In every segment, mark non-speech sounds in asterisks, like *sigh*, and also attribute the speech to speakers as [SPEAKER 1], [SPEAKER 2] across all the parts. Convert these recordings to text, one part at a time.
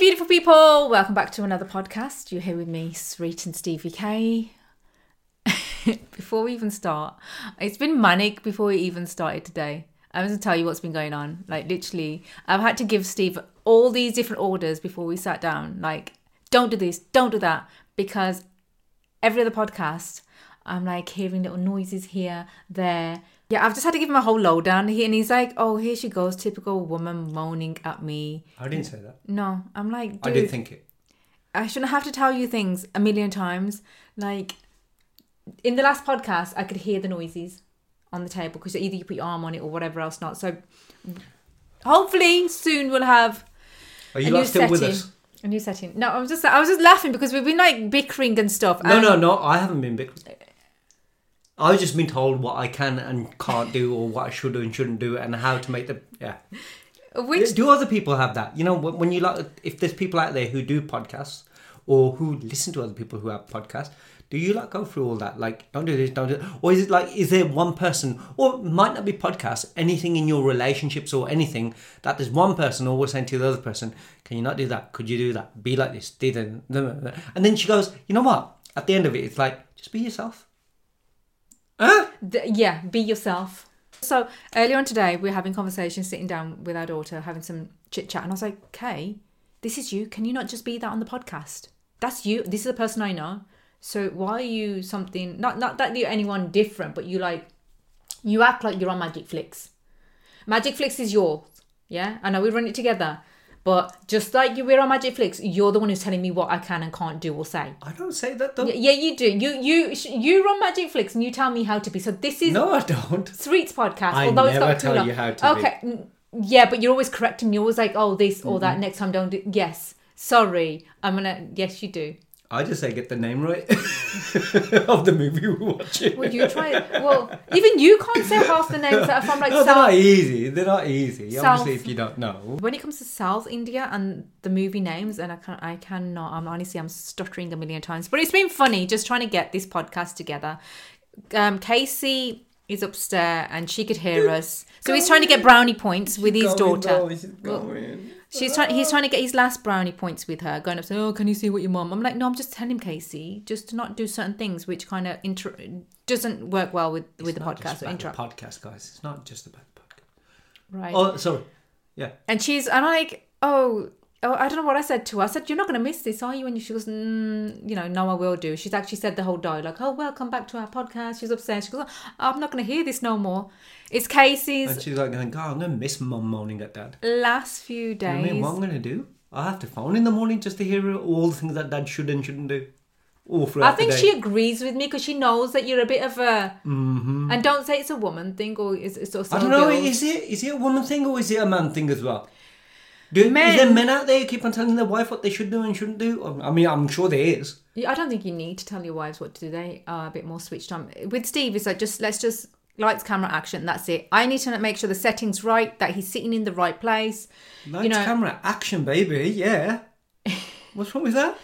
[SPEAKER 1] beautiful people. Welcome back to another podcast. You're here with me, Sweet and Stevie K. *laughs* before we even start, it's been manic before we even started today. I'm going to tell you what's been going on. Like, literally, I've had to give Steve all these different orders before we sat down. Like, don't do this, don't do that. Because every other podcast, I'm like hearing little noises here, there. Yeah, I've just had to give him a whole lowdown. He, and he's like, oh, here she goes, typical woman moaning at me.
[SPEAKER 2] I didn't say that.
[SPEAKER 1] No, I'm like,
[SPEAKER 2] I didn't think it.
[SPEAKER 1] I shouldn't have to tell you things a million times. Like in the last podcast, I could hear the noises on the table because either you put your arm on it or whatever else not. So hopefully soon we'll have
[SPEAKER 2] Are
[SPEAKER 1] a
[SPEAKER 2] you
[SPEAKER 1] new
[SPEAKER 2] lot still with
[SPEAKER 1] setting.
[SPEAKER 2] us?
[SPEAKER 1] A new setting. No, I was just I was just laughing because we've been like bickering and stuff.
[SPEAKER 2] No,
[SPEAKER 1] and-
[SPEAKER 2] no, no. I haven't been big. I've just been told what I can and can't do, or what I should do and shouldn't do, and how to make the yeah.
[SPEAKER 1] Which
[SPEAKER 2] Do other people have that? You know, when you like, if there's people out there who do podcasts or who listen to other people who have podcasts, do you like go through all that? Like, don't do this, don't do, it. or is it like, is there one person, or might not be podcasts, anything in your relationships or anything that there's one person always saying to the other person, can you not do that? Could you do that? Be like this, that. And then she goes, you know what? At the end of it, it's like, just be yourself. Huh?
[SPEAKER 1] D- yeah, be yourself. So earlier on today, we were having conversations, sitting down with our daughter, having some chit chat, and I was like, "Kay, this is you. Can you not just be that on the podcast? That's you. This is the person I know. So why are you something? Not not that you're anyone different, but you like, you act like you're on Magic Flicks. Magic Flicks is yours. Yeah, I know we run it together." But just like you were on Magic Flicks, you're the one who's telling me what I can and can't do or say.
[SPEAKER 2] I don't say that though.
[SPEAKER 1] Yeah, you do. You you you run Magic Flicks and you tell me how to be. So this is
[SPEAKER 2] No, I don't.
[SPEAKER 1] Sweets podcast.
[SPEAKER 2] I
[SPEAKER 1] although it's
[SPEAKER 2] never
[SPEAKER 1] got too
[SPEAKER 2] tell you how to.
[SPEAKER 1] Okay, mm, yeah, but you're always correcting me. You're always like, oh, this or that. Next time, don't do. Yes, sorry. I'm gonna. Yes, you do.
[SPEAKER 2] I just say get the name right *laughs* of the movie we're watching.
[SPEAKER 1] Well, you try it. Well, even you can't say half the names that are from like
[SPEAKER 2] No, they're
[SPEAKER 1] South.
[SPEAKER 2] not easy. They're not easy.
[SPEAKER 1] South-
[SPEAKER 2] Obviously, if you don't know.
[SPEAKER 1] When it comes to South India and the movie names, and I can I cannot. I'm honestly I'm stuttering a million times, but it's been funny just trying to get this podcast together. Um, Casey is upstairs and she could hear us, so he's trying to get brownie points with his daughter. She's trying. He's trying to get his last brownie points with her, going up saying, "Oh, can you see what your mom?" I'm like, "No, I'm just telling him, Casey, just to not do certain things which kind of inter- doesn't work well with with the podcast or interrupt."
[SPEAKER 2] podcast, guys. It's not just about the podcast.
[SPEAKER 1] Right.
[SPEAKER 2] Oh, sorry. Yeah.
[SPEAKER 1] And she's, I'm like, "Oh, oh, I don't know what I said to her. I said, "You're not going to miss this, are you?" And she goes, mm, "You know, no, I will do." She's actually said the whole dialogue. Oh, welcome back to our podcast. She's upstairs. She goes, oh, "I'm not going to hear this no more." It's Casey's
[SPEAKER 2] And she's like going, God, I'm going to miss mum moaning at dad.
[SPEAKER 1] last few
[SPEAKER 2] You know
[SPEAKER 1] days.
[SPEAKER 2] what I mean? What I'm going to do? I have to phone in the morning just to hear all the things that dad should and shouldn't do.
[SPEAKER 1] I think she agrees with me because she knows that you're a bit of a. And don't say it's a woman thing or it's, it's also.
[SPEAKER 2] Mm-hmm. I don't know.
[SPEAKER 1] girls.
[SPEAKER 2] Is it is it a woman thing or is it a man thing as well? Do,
[SPEAKER 1] Men-
[SPEAKER 2] Is there men out there who keep on telling their wife what they should do and shouldn't do? Um, I mean, I'm sure there is.
[SPEAKER 1] Yeah, I don't think you need to tell your wives what to do. They are a bit more switched on. With Steve, it's like just let's just lights, camera, action. That's it. I need to make sure the settings right, that he's sitting in the right place.
[SPEAKER 2] Lights,
[SPEAKER 1] know-
[SPEAKER 2] camera, action, baby. Yeah. *laughs* What's wrong with that?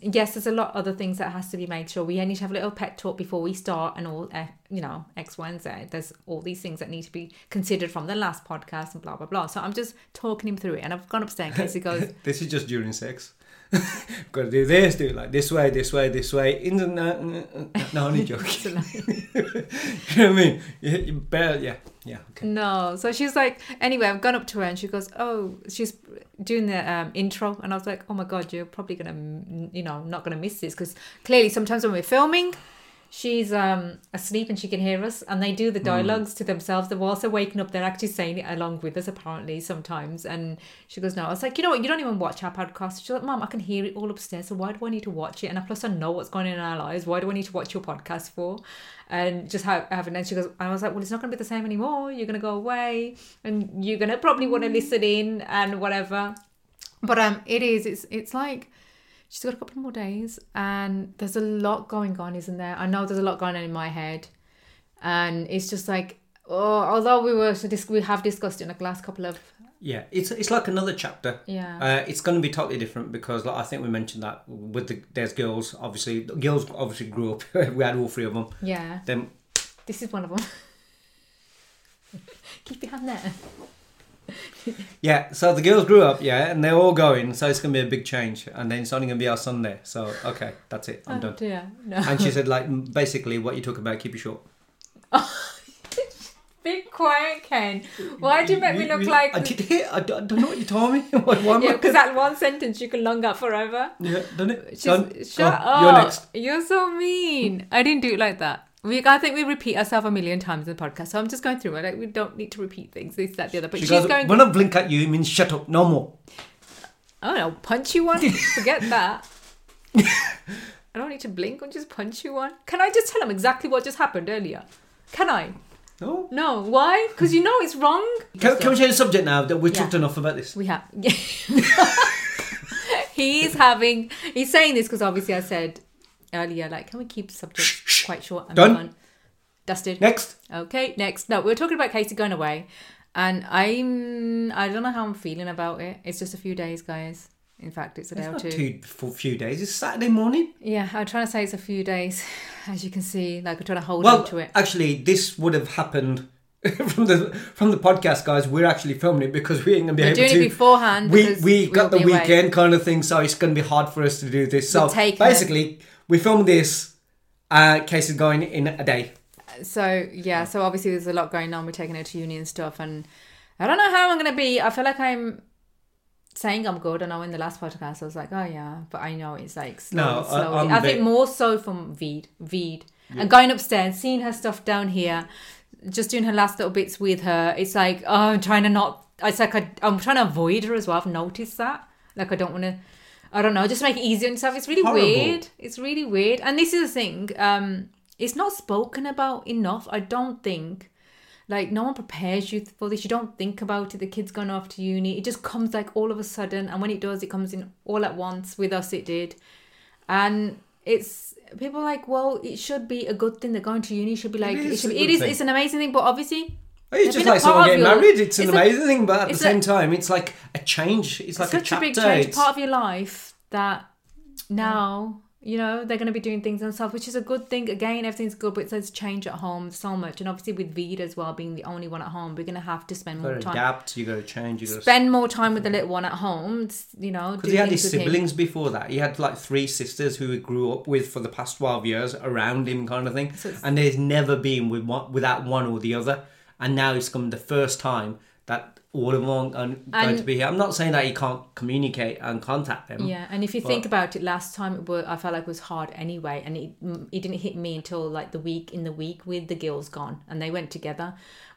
[SPEAKER 1] Yes, there's a lot of other things that has to be made sure. We need to have a little pet talk before we start, and all uh, you know, X, Y, and Z. There's all these things that need to be considered from the last podcast and blah blah blah. So I'm just talking him through it, and I've gone upstairs in case he goes. *laughs*
[SPEAKER 2] This is just during sex. *laughs* Got to do this, do it like this way, this way, this way. In the no, no, only *laughs* joking. you know what I mean? You, you better, yeah, yeah. Okay.
[SPEAKER 1] No. So she's like, anyway, I've gone up to her and she goes, oh, she's doing the um, intro. And I was like, oh my God, you're probably going to, you know, not going to miss this. Because clearly sometimes when we're filming, she's um, asleep and she can hear us. And they do the dialogues to themselves. They're also waking up. They're actually saying it along with us, apparently, sometimes. And she goes, no. I was like, you know what? You don't even watch our podcast. She's like, Mom, I can hear it all upstairs. So why do I need to watch it? And plus, I know what's going on in our lives. Why do I need to watch your podcast for? and just have, have and then she goes I was like well it's not going to be the same anymore you're going to go away and you're going to probably want to listen in and whatever but um it is it's it's like she's got a couple more days and there's a lot going on isn't there? I know there's a lot going on in my head. And it's just like oh although we were we have discussed it in the last couple of
[SPEAKER 2] Yeah, it's it's like another chapter.
[SPEAKER 1] yeah.
[SPEAKER 2] Uh, it's going to be totally different because like, I think we mentioned that with the there's girls obviously girls obviously grew up *laughs* we had all three of them
[SPEAKER 1] yeah.
[SPEAKER 2] Then
[SPEAKER 1] this is one of them *laughs* keep your hand there *laughs*
[SPEAKER 2] Yeah, so the girls grew up, yeah, and they're all going, so it's gonna be a big change, and then it's only gonna be our Sunday. So okay, that's it, I'm
[SPEAKER 1] Oh
[SPEAKER 2] done.
[SPEAKER 1] dear, no.
[SPEAKER 2] And she said, like, *laughs* basically, what you talk about, keep it short. *laughs*
[SPEAKER 1] Be quiet, Ken. Why do you make me look like?
[SPEAKER 2] I did hear. I don't, I don't know what you told me. Am I-
[SPEAKER 1] Yeah, because that one sentence you can long out forever.
[SPEAKER 2] yeah, done it.
[SPEAKER 1] She's,
[SPEAKER 2] Done.
[SPEAKER 1] shut oh,
[SPEAKER 2] Go
[SPEAKER 1] up.
[SPEAKER 2] on, You're next.
[SPEAKER 1] You're so mean. I didn't do it like that. We, I think we repeat ourselves a million times in the podcast, so I'm just going through it. Like we don't need to repeat things, this, that, the other. But
[SPEAKER 2] She
[SPEAKER 1] she's
[SPEAKER 2] goes,
[SPEAKER 1] going.
[SPEAKER 2] when I blink at you, it means shut up, no more.
[SPEAKER 1] I don't know, punch you one. *laughs* Forget that. I don't need to blink or just punch you one. Can I just tell him exactly what just happened earlier? Can I?
[SPEAKER 2] No.
[SPEAKER 1] No. Why? Because you know it's wrong.
[SPEAKER 2] Can, can we change the subject now? That we've
[SPEAKER 1] Yeah.
[SPEAKER 2] talked enough about this.
[SPEAKER 1] We have. *laughs* he's having. He's saying this because obviously I said earlier, like, can we keep the subject quite short and
[SPEAKER 2] Done.
[SPEAKER 1] fun? Dusted.
[SPEAKER 2] Next.
[SPEAKER 1] Okay, next. No, we we're talking about Casey going away, and I'm. I don't know how I'm feeling about it. It's just a few days, guys. In fact, it's a day
[SPEAKER 2] It's
[SPEAKER 1] or
[SPEAKER 2] not
[SPEAKER 1] two.
[SPEAKER 2] two for a few days. It's Saturday morning.
[SPEAKER 1] Yeah, I'm trying to say it's a few days. *laughs* As you can see, like I'm trying to hold
[SPEAKER 2] Well,
[SPEAKER 1] on to it.
[SPEAKER 2] actually, this would have happened *laughs* from the from the podcast, guys. We're actually filming it because we ain't gonna be
[SPEAKER 1] We're
[SPEAKER 2] able
[SPEAKER 1] doing
[SPEAKER 2] to.
[SPEAKER 1] it beforehand.
[SPEAKER 2] we we got the
[SPEAKER 1] be away.
[SPEAKER 2] weekend kind of thing, so it's going to be hard for us to do this. So
[SPEAKER 1] her.
[SPEAKER 2] We filmed this. Uh, case is going in a day.
[SPEAKER 1] So yeah, so obviously there's a lot going on. We're taking her to uni and stuff, and I don't know how I'm gonna be. I feel like I'm saying I'm good. I know in the last podcast I was like, oh yeah, but I know it's like slowly,
[SPEAKER 2] No, I-
[SPEAKER 1] slowly.
[SPEAKER 2] I'm
[SPEAKER 1] I think
[SPEAKER 2] bit-
[SPEAKER 1] more so from Veed, Veed, and going upstairs, seeing her stuff down here, just doing her last little bits with her. It's like oh, I'm trying to not. It's like I, I'm trying to avoid her as well. I've noticed that. Like I don't want to. I don't know. Just make it easier and stuff. It's really
[SPEAKER 2] Horrible.
[SPEAKER 1] weird. It's really weird. And this is the thing. Um, it's not spoken about enough. I don't think. Like no one prepares you for this. You don't think about it. The kid's gone off to uni. It just comes like all of a sudden, and when it does, it comes in all at once. With us, it did, and it's people are like, well, it should be a good thing. They're going to uni should be like
[SPEAKER 2] It
[SPEAKER 1] it,
[SPEAKER 2] is
[SPEAKER 1] should be, it is
[SPEAKER 2] thing.
[SPEAKER 1] it's an amazing thing. But obviously,
[SPEAKER 2] It's
[SPEAKER 1] It's
[SPEAKER 2] just like someone getting
[SPEAKER 1] your-
[SPEAKER 2] married. It's an
[SPEAKER 1] it's a-
[SPEAKER 2] amazing thing, but at the
[SPEAKER 1] it's a-
[SPEAKER 2] same time, it's like a change. It's like
[SPEAKER 1] such
[SPEAKER 2] a
[SPEAKER 1] a,
[SPEAKER 2] chapter.
[SPEAKER 1] big change,
[SPEAKER 2] It's-
[SPEAKER 1] part of your life that now you know they're going to be doing things themselves, which is a good thing. Again, everything's good, but it says change at home so much, and obviously with Vida as well being the only one at home, we're going to have to spend more time.
[SPEAKER 2] adapt. You got to change. You got to
[SPEAKER 1] Spend more time with the little one at home, you know.
[SPEAKER 2] Because he had his siblings before that. He had like three sisters who he grew up with for the past twelve years around him, kind of thing.
[SPEAKER 1] So
[SPEAKER 2] and there's never been with one, without one or the other. And now it's come the first time that all of them are going to be here. I'm not saying that he can't communicate and contact them.
[SPEAKER 1] Yeah, and if you think about it, last time it was, I felt like it was hard anyway, and it it didn't hit me until like the week in the week with the girls gone, and they went together.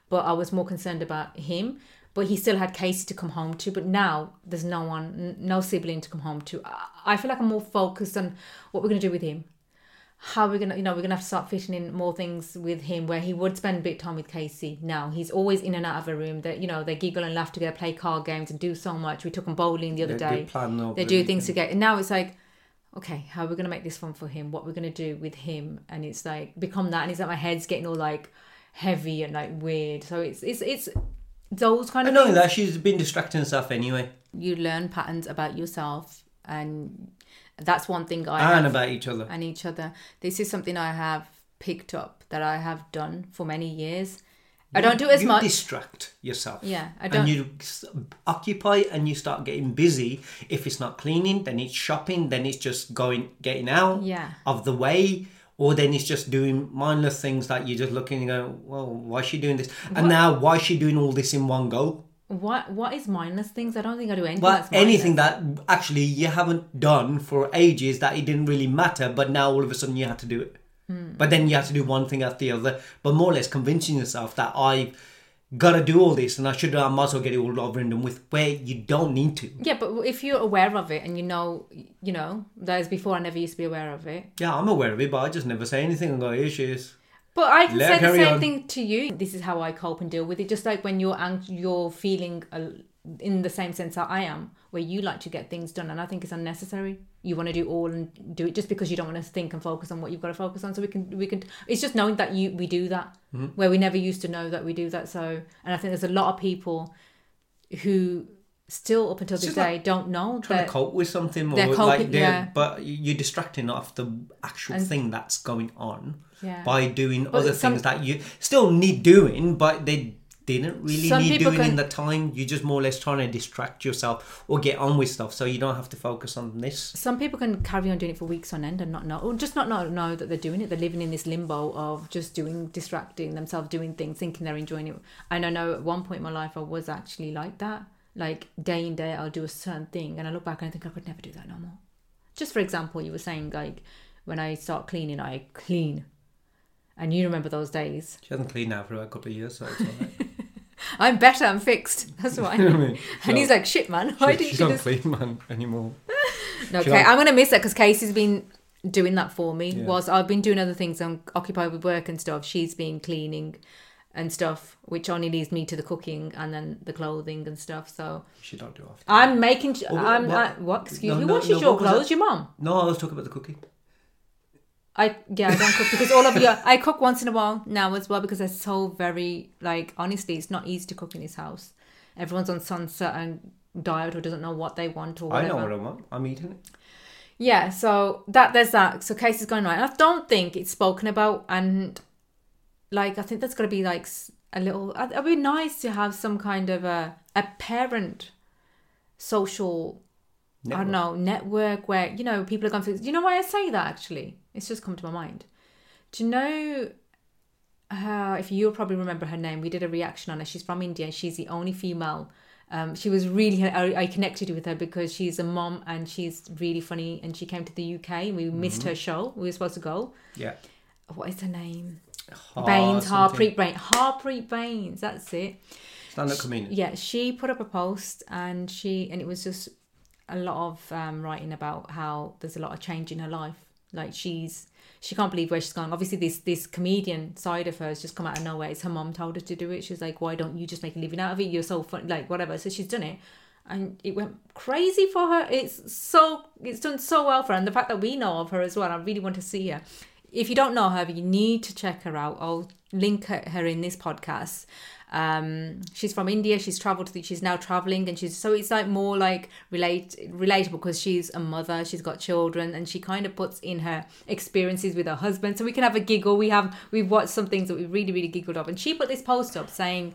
[SPEAKER 1] But I was more concerned about him. But he still had Casey to come home to. But now there's no one, n- no sibling to come home to. I- I feel like I'm more focused on what we're gonna do with him. How we're gonna, you know, we're gonna have to start fitting in more things with him where he would spend a bit of time with Casey. Now he's always in and out of a room. That you know they giggle and laugh together, play card games, and do so much. We took him bowling the other
[SPEAKER 2] They- they
[SPEAKER 1] day
[SPEAKER 2] plan
[SPEAKER 1] they
[SPEAKER 2] the
[SPEAKER 1] do things together. And now it's like, okay, how are we gonna make this fun for him? What we're gonna do with him? And it's like become that, and it's like my head's getting all like heavy and like weird. So it's it's it's those kind
[SPEAKER 2] I
[SPEAKER 1] of
[SPEAKER 2] know
[SPEAKER 1] things.
[SPEAKER 2] that she's been distracting herself anyway,
[SPEAKER 1] You learn patterns about yourself, and that's one thing I
[SPEAKER 2] and
[SPEAKER 1] have
[SPEAKER 2] about each other.
[SPEAKER 1] and each other. This is something I have picked up that I have done for many years. I don't do it as
[SPEAKER 2] you
[SPEAKER 1] much.
[SPEAKER 2] distract yourself.
[SPEAKER 1] Yeah, I don't-
[SPEAKER 2] And you occupy and you start getting busy. If it's not cleaning, then it's shopping, then it's just going, getting out
[SPEAKER 1] Yeah.
[SPEAKER 2] of the way. Or then it's just doing mindless things that you're just looking and going, well, why is she doing this? And now, why is she doing all this in one go?
[SPEAKER 1] What what is mindless things? I don't think I do anything. That's
[SPEAKER 2] anything that actually you haven't done for ages that it didn't really matter, but now all of a sudden you have to do it.
[SPEAKER 1] Hmm.
[SPEAKER 2] But then you have to do one thing after the other, but more or less convincing yourself that I gotta do all this and I should I might as well get it all over and done with where you don't need to.
[SPEAKER 1] Yeah, but if you're aware of it and you know, you know, there's before I never used to be aware of it.
[SPEAKER 2] Yeah, I'm aware of it, but I just never say anything and go, here she is.
[SPEAKER 1] But I can
[SPEAKER 2] Let
[SPEAKER 1] say the same
[SPEAKER 2] on.
[SPEAKER 1] thing to you. This is how I cope and deal with it. Just like when you're ang- you're feeling uh, in the same sense that I am, where you like to get things done, and I think it's unnecessary. You want to do all and do it just because you don't want to think and focus on what you've got to focus on. So we can we can. It's just knowing that you we do that
[SPEAKER 2] Mm-hmm.
[SPEAKER 1] where we never used to know that we do that. So and I think there's a lot of people who still up until this day
[SPEAKER 2] like
[SPEAKER 1] don't know
[SPEAKER 2] Trying to cope with something or
[SPEAKER 1] they're
[SPEAKER 2] like
[SPEAKER 1] yeah.
[SPEAKER 2] but you're distracting off the actual
[SPEAKER 1] And-
[SPEAKER 2] thing that's going on
[SPEAKER 1] Yeah.
[SPEAKER 2] by doing
[SPEAKER 1] But
[SPEAKER 2] other
[SPEAKER 1] some-
[SPEAKER 2] things that you still need doing, but they didn't really need doing in the time. You're just more or less trying to distract yourself or get on with stuff, so you don't have to focus on this.
[SPEAKER 1] some people can carry on doing it for weeks on end and not know, or just not know, know that they're doing it. They're living in this limbo of just doing, distracting themselves, doing things, thinking they're enjoying it. And I know at one point in my life, I was actually like that. Like day in day, I'll do a certain thing, and I look back and I think I could never do that no more. Just for example, you were saying like when I start cleaning, I clean, and you remember those days.
[SPEAKER 2] She hasn't cleaned now for a couple of years, so it's all right. *laughs*
[SPEAKER 1] I'm better. I'm fixed. That's *laughs* what I mean. and he's like, "Shit, man, why
[SPEAKER 2] She-
[SPEAKER 1] didn't
[SPEAKER 2] she's
[SPEAKER 1] you
[SPEAKER 2] not
[SPEAKER 1] just
[SPEAKER 2] clean man anymore. *laughs*
[SPEAKER 1] No, okay, I'm gonna miss that because Casey's been doing that for me.
[SPEAKER 2] Yeah.
[SPEAKER 1] Whilst I've been doing other things, I'm occupied with work and stuff. She's been cleaning and stuff, which only leaves me to the cooking and then the clothing and stuff. So
[SPEAKER 2] She don't do often.
[SPEAKER 1] I'm making.
[SPEAKER 2] Oh,
[SPEAKER 1] I'm
[SPEAKER 2] what-
[SPEAKER 1] what? what excuse
[SPEAKER 2] No,
[SPEAKER 1] me.
[SPEAKER 2] no,
[SPEAKER 1] Washes
[SPEAKER 2] no,
[SPEAKER 1] your
[SPEAKER 2] what
[SPEAKER 1] clothes? Your mom?
[SPEAKER 2] No, I was talking about the cookie.
[SPEAKER 1] I yeah, I don't cook because all of you. I cook once in a while now as well because it's so very like honestly, it's not easy to cook in this house. Everyone's on sunset and diet or doesn't know what they want or whatever.
[SPEAKER 2] I know what I want. I'm eating it.
[SPEAKER 1] Yeah, so that there's that. So case is going right. And I don't think it's spoken about, and like I think that's going to be like a little. It'd be nice to have some kind of a a parent social. I don't know network where you know people are going through. Do you know why I say that? Actually, it's just come to my mind. Do you know? Uh, if you'll probably remember her name, we did a reaction on her. She's from India. She's the only female. Um, she was really. I, I connected with her because she's a mom and she's really funny. And she came to the UK. and We missed her show. We were supposed to go.
[SPEAKER 2] Yeah.
[SPEAKER 1] What is her name?
[SPEAKER 2] Ah,
[SPEAKER 1] Baines. Harpreet Baines. Harpreet Baines. That's it.
[SPEAKER 2] Stand-up comedian.
[SPEAKER 1] Yeah, she put up a post and she and it was just a lot of um, writing about how there's a lot of change in her life. Like she's she can't believe where she's going. Obviously, this this comedian side of her has just come out of nowhere. It's her mom told her to do it. She's like, "Why don't you just make a living out of it? You're so fun, like whatever." So she's done it, and it went crazy for her. It's so it's done so well for her, and the fact that we know of her as well. I really want to see her. If you don't know her, you need to check her out. I'll link her, in this podcast. Um, she's from India. She's traveled. She's now traveling, and she's so it's like more like relate relatable because she's a mother. She's got children, and she kind of puts in her experiences with her husband, so we can have a giggle. We have we've watched some things that we really really giggled of, and she put this post up saying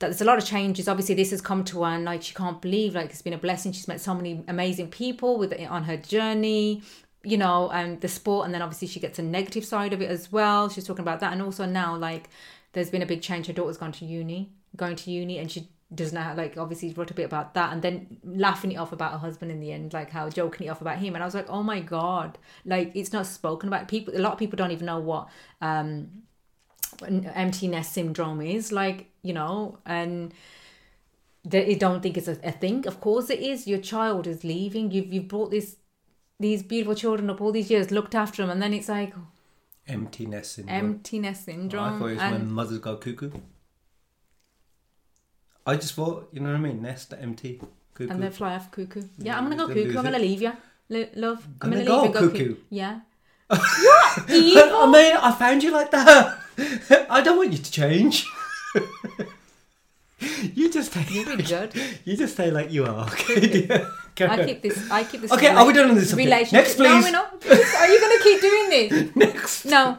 [SPEAKER 1] that there's a lot of changes. Obviously, this has come to her, and like she can't believe like it's been a blessing. She's met so many amazing people with on her journey, you know, and the sport, and then obviously she gets a negative side of it as well. She's talking about that, and also now like there's been a big change. Her daughter's gone to uni, going to uni, and she does not like obviously wrote a bit about that and then laughing it off about her husband in the end like how joking it off about him. And i was like oh my god. Like it's not spoken about. People a lot of people don't even know what um empty nest syndrome is like you know and they don't think it's a, a thing. Of course it is. Your child is leaving. You've you've brought this these beautiful children up all these years looked after them and then it's like
[SPEAKER 2] Emptiness syndrome.
[SPEAKER 1] empty nest
[SPEAKER 2] Oh, I thought it was
[SPEAKER 1] and
[SPEAKER 2] when mothers go cuckoo. I just thought, you know what I mean? Nest empty. Cuckoo.
[SPEAKER 1] and then fly off cuckoo yeah i'm gonna go cuckoo i'm gonna leave you Lo- love i'm
[SPEAKER 2] Gonna
[SPEAKER 1] gonna
[SPEAKER 2] go
[SPEAKER 1] leave you go
[SPEAKER 2] cuckoo?
[SPEAKER 1] yeah *laughs* What?
[SPEAKER 2] I mean, I found you like that. *laughs* I don't want you to change. *laughs* you just stay.
[SPEAKER 1] you're really good
[SPEAKER 2] You just stay like you are. Okay.
[SPEAKER 1] I keep this i keep this
[SPEAKER 2] Okay, are we done on this
[SPEAKER 1] relationship
[SPEAKER 2] Next,
[SPEAKER 1] no we're not *laughs* are you gonna keep doing this *laughs*
[SPEAKER 2] Next.
[SPEAKER 1] no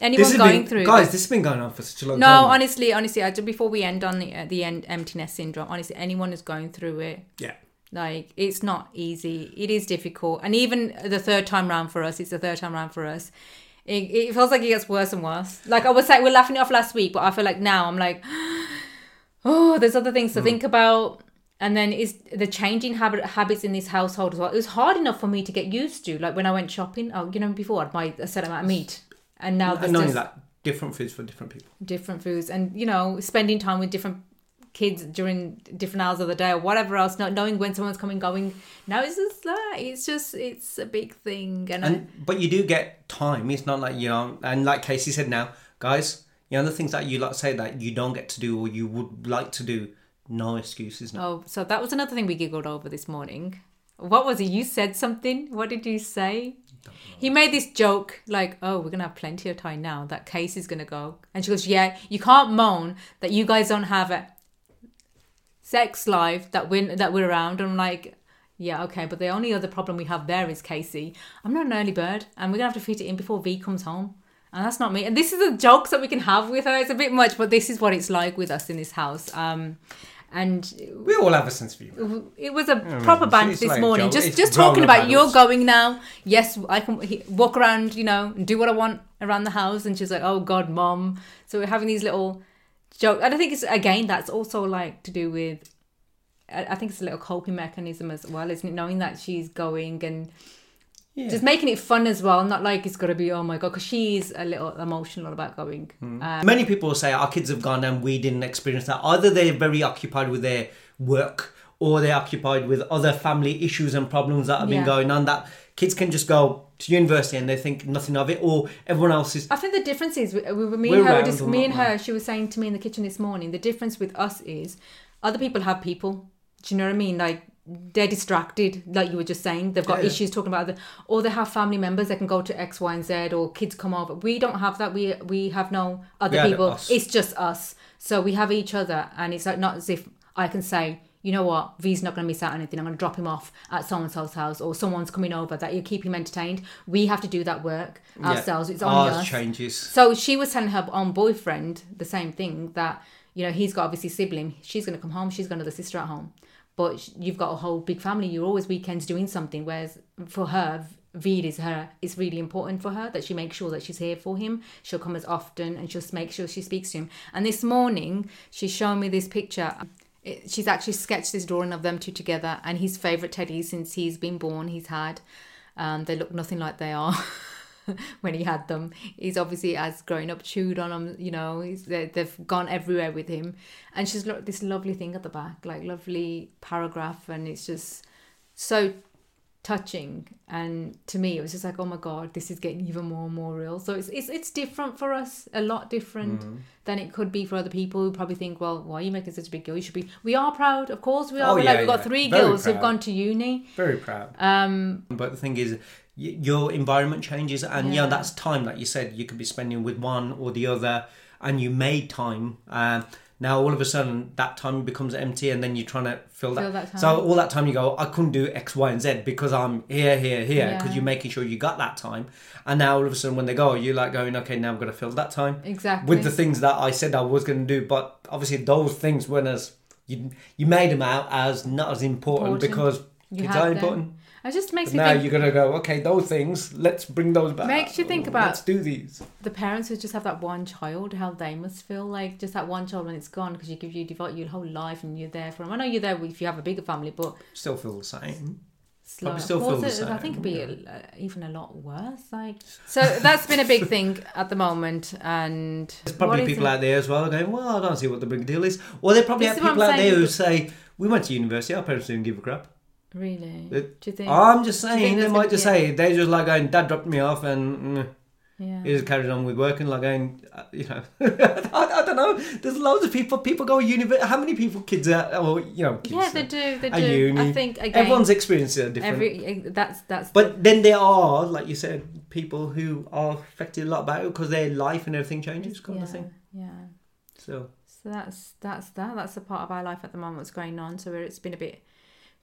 [SPEAKER 1] anyone going
[SPEAKER 2] been,
[SPEAKER 1] through
[SPEAKER 2] guys.
[SPEAKER 1] this-
[SPEAKER 2] has been going on for such a long
[SPEAKER 1] No,
[SPEAKER 2] time.
[SPEAKER 1] No, honestly, honestly, I, before we end on the uh, the end emptiness syndrome, honestly, anyone who's going through it,
[SPEAKER 2] Yeah.
[SPEAKER 1] like it's not easy. It is difficult, and even the third time round for us, it's the third time round for us. It, it feels like it gets worse and worse. Like I was saying, we're laughing it off last week, but I feel like now I'm like, *gasps* oh, there's other things to think about. And then is the changing habit habits in this household as well. It was hard enough for me to get used to. Like when I went shopping, oh, you know, before I'd buy a set amount of meat, and now
[SPEAKER 2] And
[SPEAKER 1] there's
[SPEAKER 2] not only that, different foods for different people.
[SPEAKER 1] different foods and you know spending time with different kids during different hours of the day or whatever else not knowing when someone's coming going now it's just like it's just it's a big thing and,
[SPEAKER 2] And but you do get time. It's not like you know. And like Casey said, now, guys, you know the things that you like say that you don't get to do or you would like to do. No excuses. No.
[SPEAKER 1] oh so that was another thing we giggled over this morning what was it you said something what did you say he made this joke like oh we're gonna have plenty of time now that case is gonna go and she goes yeah you can't moan that you guys don't have a sex life that we're that we're around i'm like yeah okay but the only other problem we have there is casey i'm not an early bird and we're gonna have to fit it in before v comes home And that's not me. And this is the jokes that we can have with her. It's a bit much, but this is what it's like with us in this house. Um, and
[SPEAKER 2] We all have a sense of humor.
[SPEAKER 1] it was a proper
[SPEAKER 2] it's-
[SPEAKER 1] band this
[SPEAKER 2] like
[SPEAKER 1] morning.
[SPEAKER 2] joke-
[SPEAKER 1] Just just talking
[SPEAKER 2] grown-up
[SPEAKER 1] about you're going now. Yes, I can he- walk around, you know, and do what I want around the house. And she's like, "Oh God, mom." So we're having these little jokes. And I think it's again that's also like to do with. I I think it's a little coping mechanism as well, isn't it? Knowing that she's going and
[SPEAKER 2] Yeah.
[SPEAKER 1] just making it fun as well, not like it's got to be oh my god, because she's a little emotional about going. Um,
[SPEAKER 2] Many people say our kids have gone and we didn't experience that. Either they're very occupied with their work or they're occupied with other family issues and problems that have been going on that kids can just go to university and they think nothing of it or everyone else is
[SPEAKER 1] I think the difference is we, we, me and her, just, me and her. She was saying to me in the kitchen this morning. The difference with us is other people have people. Do you know what I mean? Like they're distracted, like you were just saying. They've got
[SPEAKER 2] Yeah, yeah.
[SPEAKER 1] issues talking about, the, or they have family members. They can go to X, Y, and Z, or kids come over. We don't have that. We we have no other
[SPEAKER 2] had
[SPEAKER 1] people. It's just us. So we have each other, and it's like not as if I can say. You know what? V's not going to miss out on anything. I'm going to drop him off at so and so's house, or someone's coming over that you keep him entertained. We have to do that work
[SPEAKER 2] Yeah.
[SPEAKER 1] ourselves. It's on
[SPEAKER 2] Ours
[SPEAKER 1] us.
[SPEAKER 2] changes.
[SPEAKER 1] So she was telling her own boyfriend the same thing that you know he's got obviously sibling. She's going to come home. She's got another sister at home, but you've got a whole big family. You're always weekends doing something. Whereas for her, Veed is her. It's really important for her that she makes sure that she's here for him. She'll come as often and she'll make sure she speaks to him. And this morning she's shown me this picture. It, she's actually sketched this drawing of them two together and his favorite teddy since he's been born. He's had. Um, they look nothing like they are. *laughs* *laughs* when he had them. He's obviously as growing up chewed on them, you know. He's they, they've gone everywhere with him, and she's got this lovely thing at the back, like lovely paragraph, and it's just so touching. And to me, it was just like, oh my god, this is getting even more and more real. So it's it's it's different for us, a lot different
[SPEAKER 2] Mm.
[SPEAKER 1] than it could be for other people who probably think, well, why are you making such a big deal? You should be. We are proud, of course, we are.
[SPEAKER 2] Oh, yeah,
[SPEAKER 1] like, we've got three
[SPEAKER 2] Very
[SPEAKER 1] girls who've gone to uni.
[SPEAKER 2] Very proud.
[SPEAKER 1] Um,
[SPEAKER 2] But the thing is, your environment changes, and you
[SPEAKER 1] Yeah.
[SPEAKER 2] that's time. Like you said, you could be spending with one or the other, and you made time. Um, now all of a sudden, that time becomes empty, and then you're trying to fill that.
[SPEAKER 1] Fill that time.
[SPEAKER 2] So all that time you go, I couldn't do X, Y, and Z because I'm here, here, here, because
[SPEAKER 1] Yeah.
[SPEAKER 2] you're making sure you got that time. And now all of a sudden, when they go, you're like going, okay, now i'm going to fill that time
[SPEAKER 1] exactly.
[SPEAKER 2] with the things that I said I was going to do. But obviously, those things weren't as you you made them out as not as important,
[SPEAKER 1] Important.
[SPEAKER 2] because
[SPEAKER 1] You
[SPEAKER 2] are
[SPEAKER 1] them.
[SPEAKER 2] important.
[SPEAKER 1] It just makes
[SPEAKER 2] But
[SPEAKER 1] me
[SPEAKER 2] now
[SPEAKER 1] think
[SPEAKER 2] you're gonna go, okay, those things, let's bring those back.
[SPEAKER 1] Makes you think about-
[SPEAKER 2] Let's do these.
[SPEAKER 1] the parents who just have that one child, how they must feel like just that one child when it's gone because you give you devote your whole life and you're there for them. I know you're there if you have a bigger family, but
[SPEAKER 2] Still feel the same.
[SPEAKER 1] slow.
[SPEAKER 2] Probably still feel the
[SPEAKER 1] it- I think it'd be
[SPEAKER 2] same,
[SPEAKER 1] a, uh, even a lot worse. Like so, that's been a big thing at the moment, and *laughs*
[SPEAKER 2] There's probably people
[SPEAKER 1] it?
[SPEAKER 2] out there as well going, well, I don't see what the big deal is. Well, they probably
[SPEAKER 1] This
[SPEAKER 2] have people out there who say, we went to university, our parents didn't give a crap.
[SPEAKER 1] Really.
[SPEAKER 2] It-
[SPEAKER 1] Do you think?
[SPEAKER 2] I'm just
[SPEAKER 1] Do you think
[SPEAKER 2] saying, they might just say, they're just like going, dad dropped me off and mm,
[SPEAKER 1] yeah.
[SPEAKER 2] he just carried on with working, like going, uh, you know, *laughs* I, I don't know. There's loads of people, people go university. How many people, kids are, or, you know, kids
[SPEAKER 1] yeah, they
[SPEAKER 2] are-
[SPEAKER 1] do. They do.
[SPEAKER 2] uni.
[SPEAKER 1] I think again,
[SPEAKER 2] Everyone's experiences are different.
[SPEAKER 1] every eh, that's that's.
[SPEAKER 2] But then there are, like you said, people who are affected a lot by it because their life and everything changes, kind
[SPEAKER 1] yeah,
[SPEAKER 2] of thing.
[SPEAKER 1] yeah.
[SPEAKER 2] So
[SPEAKER 1] So that's that's that. That's a part of our life at the moment. that's going on? So it's been a bit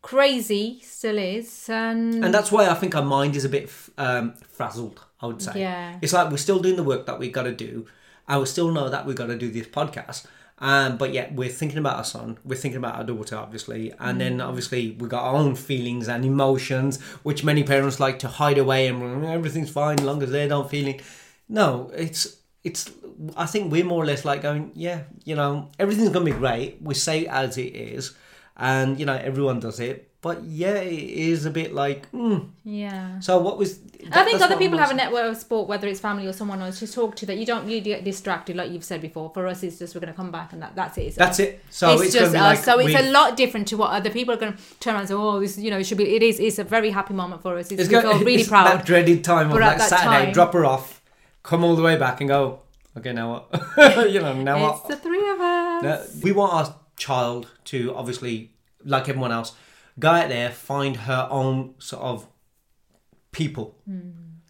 [SPEAKER 1] crazy, still is, and
[SPEAKER 2] and that's why I think our mind is a bit um, frazzled. I would say.
[SPEAKER 1] yeah,
[SPEAKER 2] It's like we're still doing the work that we got to do, and we still know that we got to do this podcast. Um, but yet we're thinking about our son, we're thinking about our daughter, obviously, and then
[SPEAKER 1] Mm.
[SPEAKER 2] obviously we got our own feelings and emotions, which many parents like to hide away and "Mm, everything's fine as long as they don't feeling. No, it's it's. I think we're more or less like going, yeah, you know, everything's gonna be great. We say it as it is, and you know everyone does it. But yeah, it is a bit like. Mm.
[SPEAKER 1] yeah.
[SPEAKER 2] So what was?
[SPEAKER 1] I think other people have a network of sport, whether it's family or someone else, to talk to that you don't you get distracted, like you've said before. For us, it's just we're going to come back and that that's it. It's
[SPEAKER 2] That's it. So
[SPEAKER 1] it's,
[SPEAKER 2] it's,
[SPEAKER 1] just us. so it's
[SPEAKER 2] we-
[SPEAKER 1] a lot different to what other people are going to turn around and say, "Oh, this you know it should be." It is. It's a very happy moment for us. It's,
[SPEAKER 2] It's
[SPEAKER 1] we feel *laughs* really
[SPEAKER 2] it's
[SPEAKER 1] proud.
[SPEAKER 2] That dreaded time of
[SPEAKER 1] But
[SPEAKER 2] like
[SPEAKER 1] that
[SPEAKER 2] Saturday,
[SPEAKER 1] time-
[SPEAKER 2] drop her off, come all the way back, and go. Okay, now what? *laughs* you know, now
[SPEAKER 1] it's
[SPEAKER 2] what?
[SPEAKER 1] the three of us.
[SPEAKER 2] Now, we want our child to obviously, like everyone else, go out there, find her own sort of people,
[SPEAKER 1] Hmm.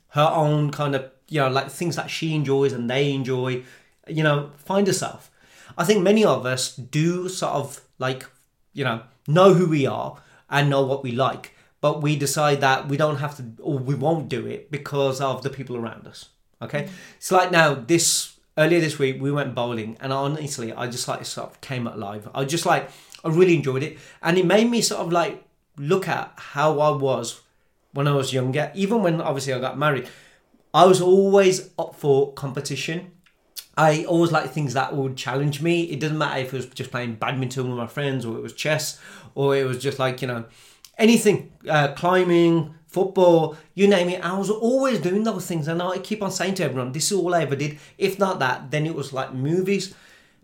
[SPEAKER 2] her own kind of you know like things that she enjoys and they enjoy. You know, find herself. I think many of us do sort of like you know know who we are and know what we like, but we decide that we don't have to or we won't do it because of the people around us. Okay, it's like now this earlier this week we went bowling, and honestly, I just like it sort of came alive. I just like I really enjoyed it, and it made me sort of like look at how I was when I was younger. Even when obviously I got married, I was always up for competition. I always like things that would challenge me. It doesn't matter if it was just playing badminton with my friends, or it was chess, or it was just like you know anything, uh, climbing, football, you name it. I was always doing those things, and I keep on saying to everyone, "This is all I ever did." If not that, then it was like movies,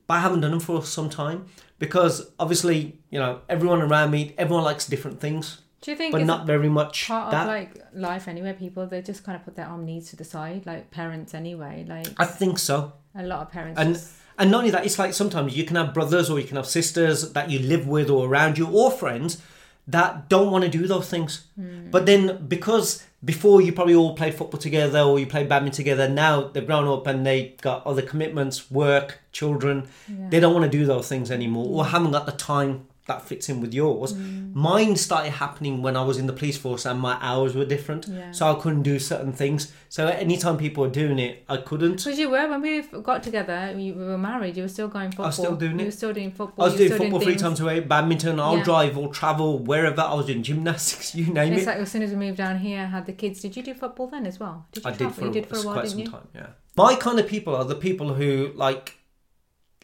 [SPEAKER 2] but I haven't done them for some time because obviously, you know, everyone around me, everyone likes different things,
[SPEAKER 1] Do you think
[SPEAKER 2] but not very much
[SPEAKER 1] part
[SPEAKER 2] that.
[SPEAKER 1] of like life anyway? People they just kind of put their own needs to the side, like parents anyway. Like
[SPEAKER 2] I think so.
[SPEAKER 1] a lot of parents.
[SPEAKER 2] And
[SPEAKER 1] just,
[SPEAKER 2] and not only that, it's like sometimes you can have brothers or you can have sisters that you live with or around you or friends that don't want to do those things. Hmm. But then because before you probably all played football together or you played badminton together, now they've grown up and they got other commitments, work, children. They don't want to do those things anymore or hmm. haven't got the time that fits in with yours. Mm. Mine started happening when I was in the police force and my hours were different.
[SPEAKER 1] Yeah.
[SPEAKER 2] So I couldn't do certain things. So anytime people were doing it, I couldn't.
[SPEAKER 1] because you were when we got together, we we were married. You were still going football.
[SPEAKER 2] was still doing it.
[SPEAKER 1] You were still doing football.
[SPEAKER 2] I was doing football three
[SPEAKER 1] things.
[SPEAKER 2] times a week, badminton, I'll
[SPEAKER 1] Yeah.
[SPEAKER 2] drive or travel wherever. I was doing gymnastics, *laughs* you name
[SPEAKER 1] It's
[SPEAKER 2] it.
[SPEAKER 1] like as soon as we moved down here, had the kids. Did you do football then as well? Did you
[SPEAKER 2] I did for,
[SPEAKER 1] you did for a while,
[SPEAKER 2] quite some
[SPEAKER 1] you?
[SPEAKER 2] time, yeah. My kind of people are the people who, like,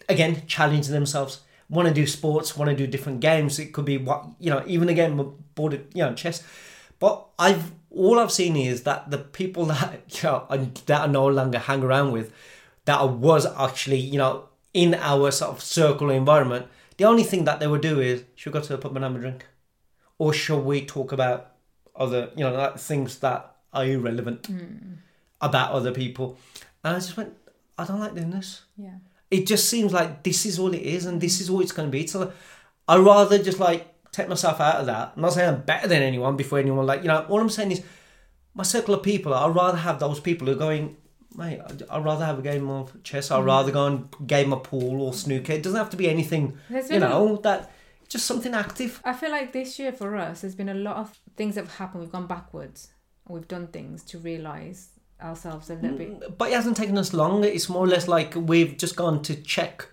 [SPEAKER 2] again, challenge themselves, want to do sports, want to do different games. It could be, what you know, even again, of board, you know, chess. But I've, all I've seen is that the people *laughs* that, you know, that I no longer hang around with, that I was actually, you know, in our sort of circle environment, the only thing that they would do is, should we go to the pub and have a drink? Or shall we talk about other, you know, like things that are irrelevant hmm. about other people? And I just went, I don't like doing this.
[SPEAKER 1] Yeah.
[SPEAKER 2] It just seems like this is all it is and this is all it's going to be. So I'd rather just like take myself out of that. I'm not saying I'm better than anyone before anyone, like, you know, all I'm saying is my circle of people, I'd rather have those people who are going, mate, I'd, rather have a game of chess. I'd mm-hmm. rather go and game of pool or snooker. It doesn't have to be anything,
[SPEAKER 1] There's
[SPEAKER 2] you
[SPEAKER 1] a-
[SPEAKER 2] know, that just something active.
[SPEAKER 1] I feel like this year for us, there's been a lot of things that have happened. We've gone backwards. We've done things to realise ourselves a little bit.
[SPEAKER 2] But it hasn't taken us long. It's more or less like we've just gone to check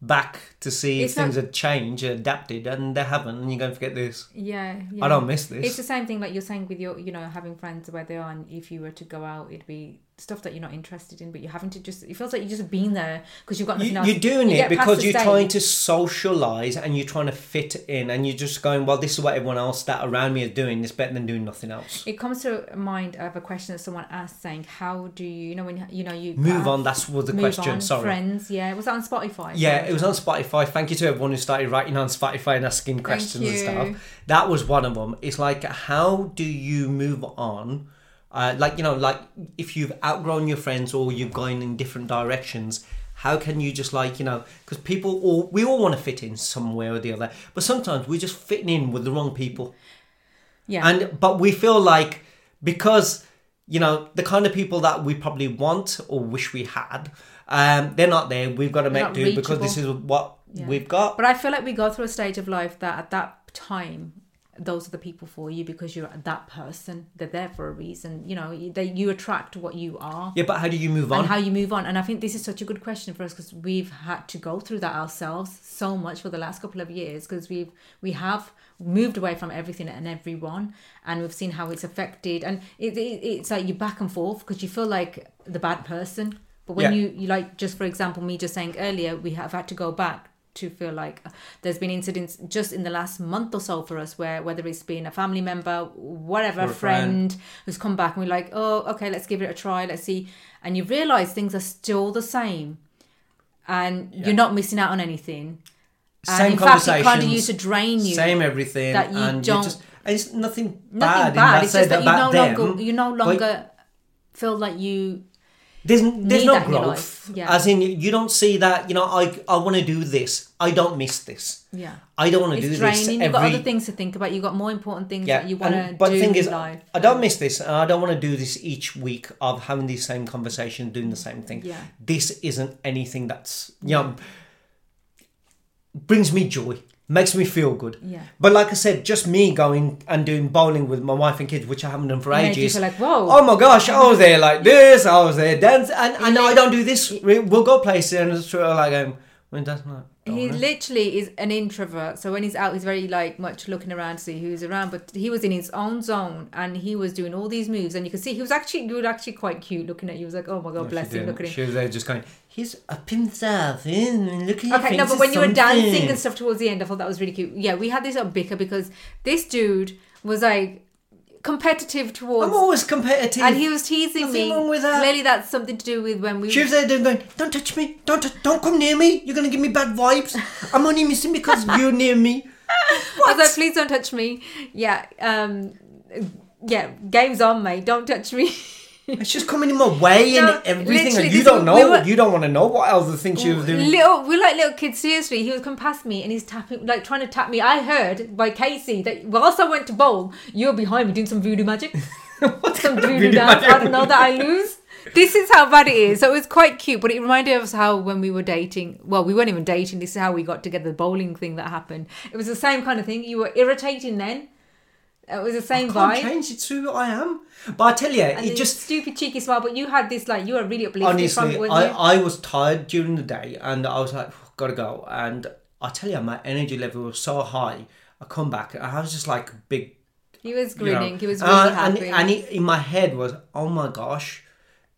[SPEAKER 2] back to see
[SPEAKER 1] It's
[SPEAKER 2] if things
[SPEAKER 1] not-
[SPEAKER 2] had changed, adapted, and they haven't. And you're going to forget this.
[SPEAKER 1] Yeah, yeah.
[SPEAKER 2] I don't miss this.
[SPEAKER 1] It's the same thing like you're saying with your, you know, having friends where they are, and if you were to go out, it'd be stuff that you're not interested in, but you're having to just. It feels like you've just been there because you've got nothing
[SPEAKER 2] You,
[SPEAKER 1] else.
[SPEAKER 2] you're doing
[SPEAKER 1] you
[SPEAKER 2] it because you're
[SPEAKER 1] stage.
[SPEAKER 2] trying to socialize and you're trying to fit in, and you're just going, well, this is what everyone else that around me is doing. It's better than doing nothing else.
[SPEAKER 1] It comes to mind of a question that someone asked, saying, "How do you, you know, when you know you
[SPEAKER 2] Move on. That's was the
[SPEAKER 1] move
[SPEAKER 2] question.
[SPEAKER 1] on,
[SPEAKER 2] Sorry.
[SPEAKER 1] friends? Yeah, was that on Spotify?
[SPEAKER 2] Yeah, it was on Spotify. Thank you to everyone who started writing on Spotify and asking questions and stuff. That was one of them. It's like, how do you move on? Uh, like you know, like if you've outgrown your friends or you've gone in different directions, how can you just like you know? Because people all we all want to fit in somewhere or the other, but sometimes we're just fitting in with the wrong people.
[SPEAKER 1] Yeah,
[SPEAKER 2] And but we feel like because you know the kind of people that we probably want or wish we had, um, they're not there. We've got to
[SPEAKER 1] They're
[SPEAKER 2] make do because this is what
[SPEAKER 1] Yeah.
[SPEAKER 2] we've got.
[SPEAKER 1] But I feel like we go through a stage of life that at that time, those are the people for you because you're that person. They're there for a reason. You know, they you attract what you are.
[SPEAKER 2] Yeah, but how do you move on?
[SPEAKER 1] And
[SPEAKER 2] on?
[SPEAKER 1] how you move on, and I think this is such a good question for us because we've had to go through that ourselves so much for the last couple of years because we've we have moved away from everything and everyone, and we've seen how it's affected, and it, it it's like you back and forth because you feel like the bad person, but when
[SPEAKER 2] Yeah.
[SPEAKER 1] you you like just for example me just saying earlier we have had to go back to feel like uh, there's been incidents just in the last month or so for us where whether it's been a family member whatever
[SPEAKER 2] a
[SPEAKER 1] friend,
[SPEAKER 2] friend.
[SPEAKER 1] who's come back and we're like oh okay let's give it a try let's see and you realize things are still the same and
[SPEAKER 2] Yeah.
[SPEAKER 1] you're not missing out on anything and
[SPEAKER 2] Same
[SPEAKER 1] in fact it kind of used to drain you
[SPEAKER 2] Same everything,
[SPEAKER 1] that you
[SPEAKER 2] and
[SPEAKER 1] don't-
[SPEAKER 2] just and it's nothing,
[SPEAKER 1] nothing
[SPEAKER 2] bad.
[SPEAKER 1] bad, it's just that you no
[SPEAKER 2] them.
[SPEAKER 1] longer you no
[SPEAKER 2] but
[SPEAKER 1] longer feel like you
[SPEAKER 2] There's there's no
[SPEAKER 1] that in your
[SPEAKER 2] growth.
[SPEAKER 1] yeah.
[SPEAKER 2] As in, you don't see that. You know, I I want to do this. I don't miss this.
[SPEAKER 1] yeah
[SPEAKER 2] I don't want to do this every.
[SPEAKER 1] you've got other things to think about you've got more important things
[SPEAKER 2] yeah,
[SPEAKER 1] that you want to
[SPEAKER 2] and- but
[SPEAKER 1] do
[SPEAKER 2] the thing
[SPEAKER 1] in
[SPEAKER 2] is,
[SPEAKER 1] life
[SPEAKER 2] I don't miss this, and I don't want to do this each week of having the same conversation, doing the same thing.
[SPEAKER 1] Yeah.
[SPEAKER 2] This isn't anything that's you know brings me joy. Makes me feel good.
[SPEAKER 1] Yeah.
[SPEAKER 2] But like I said, just me going and doing bowling with my wife and kids, which I haven't done for
[SPEAKER 1] Make you
[SPEAKER 2] ages.
[SPEAKER 1] feel like, whoa.
[SPEAKER 2] Oh my gosh, I was there like this, I was there dance, and, and I don't do this. We- We'll go places and it's sort of like, um, when that's not.
[SPEAKER 1] He literally is an introvert. So when he's out, he's very like much looking around to see who's around. But he was in his own zone and he was doing all these moves. And you could see he was actually, you were actually quite cute looking at you. He was like, oh my god, bless him, look at him.
[SPEAKER 2] She was there just going, he's up himself in, look at your
[SPEAKER 1] Okay, no, but when you were dancing and stuff towards the end, I thought that was really cute. Yeah, we had this little bicker because this dude was like competitive towards,
[SPEAKER 2] I'm always competitive.
[SPEAKER 1] and he was teasing
[SPEAKER 2] Nothing
[SPEAKER 1] me.
[SPEAKER 2] wrong with that.
[SPEAKER 1] Clearly, that's something to do with when we.
[SPEAKER 2] She was there going, don't touch me, don't touch, don't come near me. You're gonna give me bad vibes. I'm only missing because you're near me. *laughs*
[SPEAKER 1] I was like, please don't touch me. Yeah, um, yeah, game's on, mate. Don't touch me. *laughs*
[SPEAKER 2] It's just coming in my way and everything, and you don't know.
[SPEAKER 1] we were-
[SPEAKER 2] you don't want to know what other things she was doing.
[SPEAKER 1] Little, we're like little kids. Seriously, he was come past me and he's tapping, like trying to tap me. I heard by Casey that whilst I went to bowl, you were behind me doing some voodoo magic, *laughs* What some voodoo,
[SPEAKER 2] voodoo
[SPEAKER 1] dance.
[SPEAKER 2] magic?
[SPEAKER 1] I don't know that I lose. This is how bad it is. So it was quite cute, but it reminded us how when we were dating. Well, we weren't even dating. This is how we got together. The bowling thing that happened. It was the same kind of thing. You were irritating then. It was the same
[SPEAKER 2] I can't
[SPEAKER 1] vibe.
[SPEAKER 2] change. It's who I am. But I tell you,
[SPEAKER 1] And
[SPEAKER 2] it just
[SPEAKER 1] stupid cheeky smile, but you had this like you were really uplifted from
[SPEAKER 2] honestly,
[SPEAKER 1] it,
[SPEAKER 2] I,
[SPEAKER 1] you?
[SPEAKER 2] I was tired during the day, and I was like, gotta go. And I tell you, my energy level was so high. I come back, and I was just like big
[SPEAKER 1] he was
[SPEAKER 2] you know,
[SPEAKER 1] grinning. he was really
[SPEAKER 2] uh,
[SPEAKER 1] happy.
[SPEAKER 2] And, and it, in my head was, oh my gosh,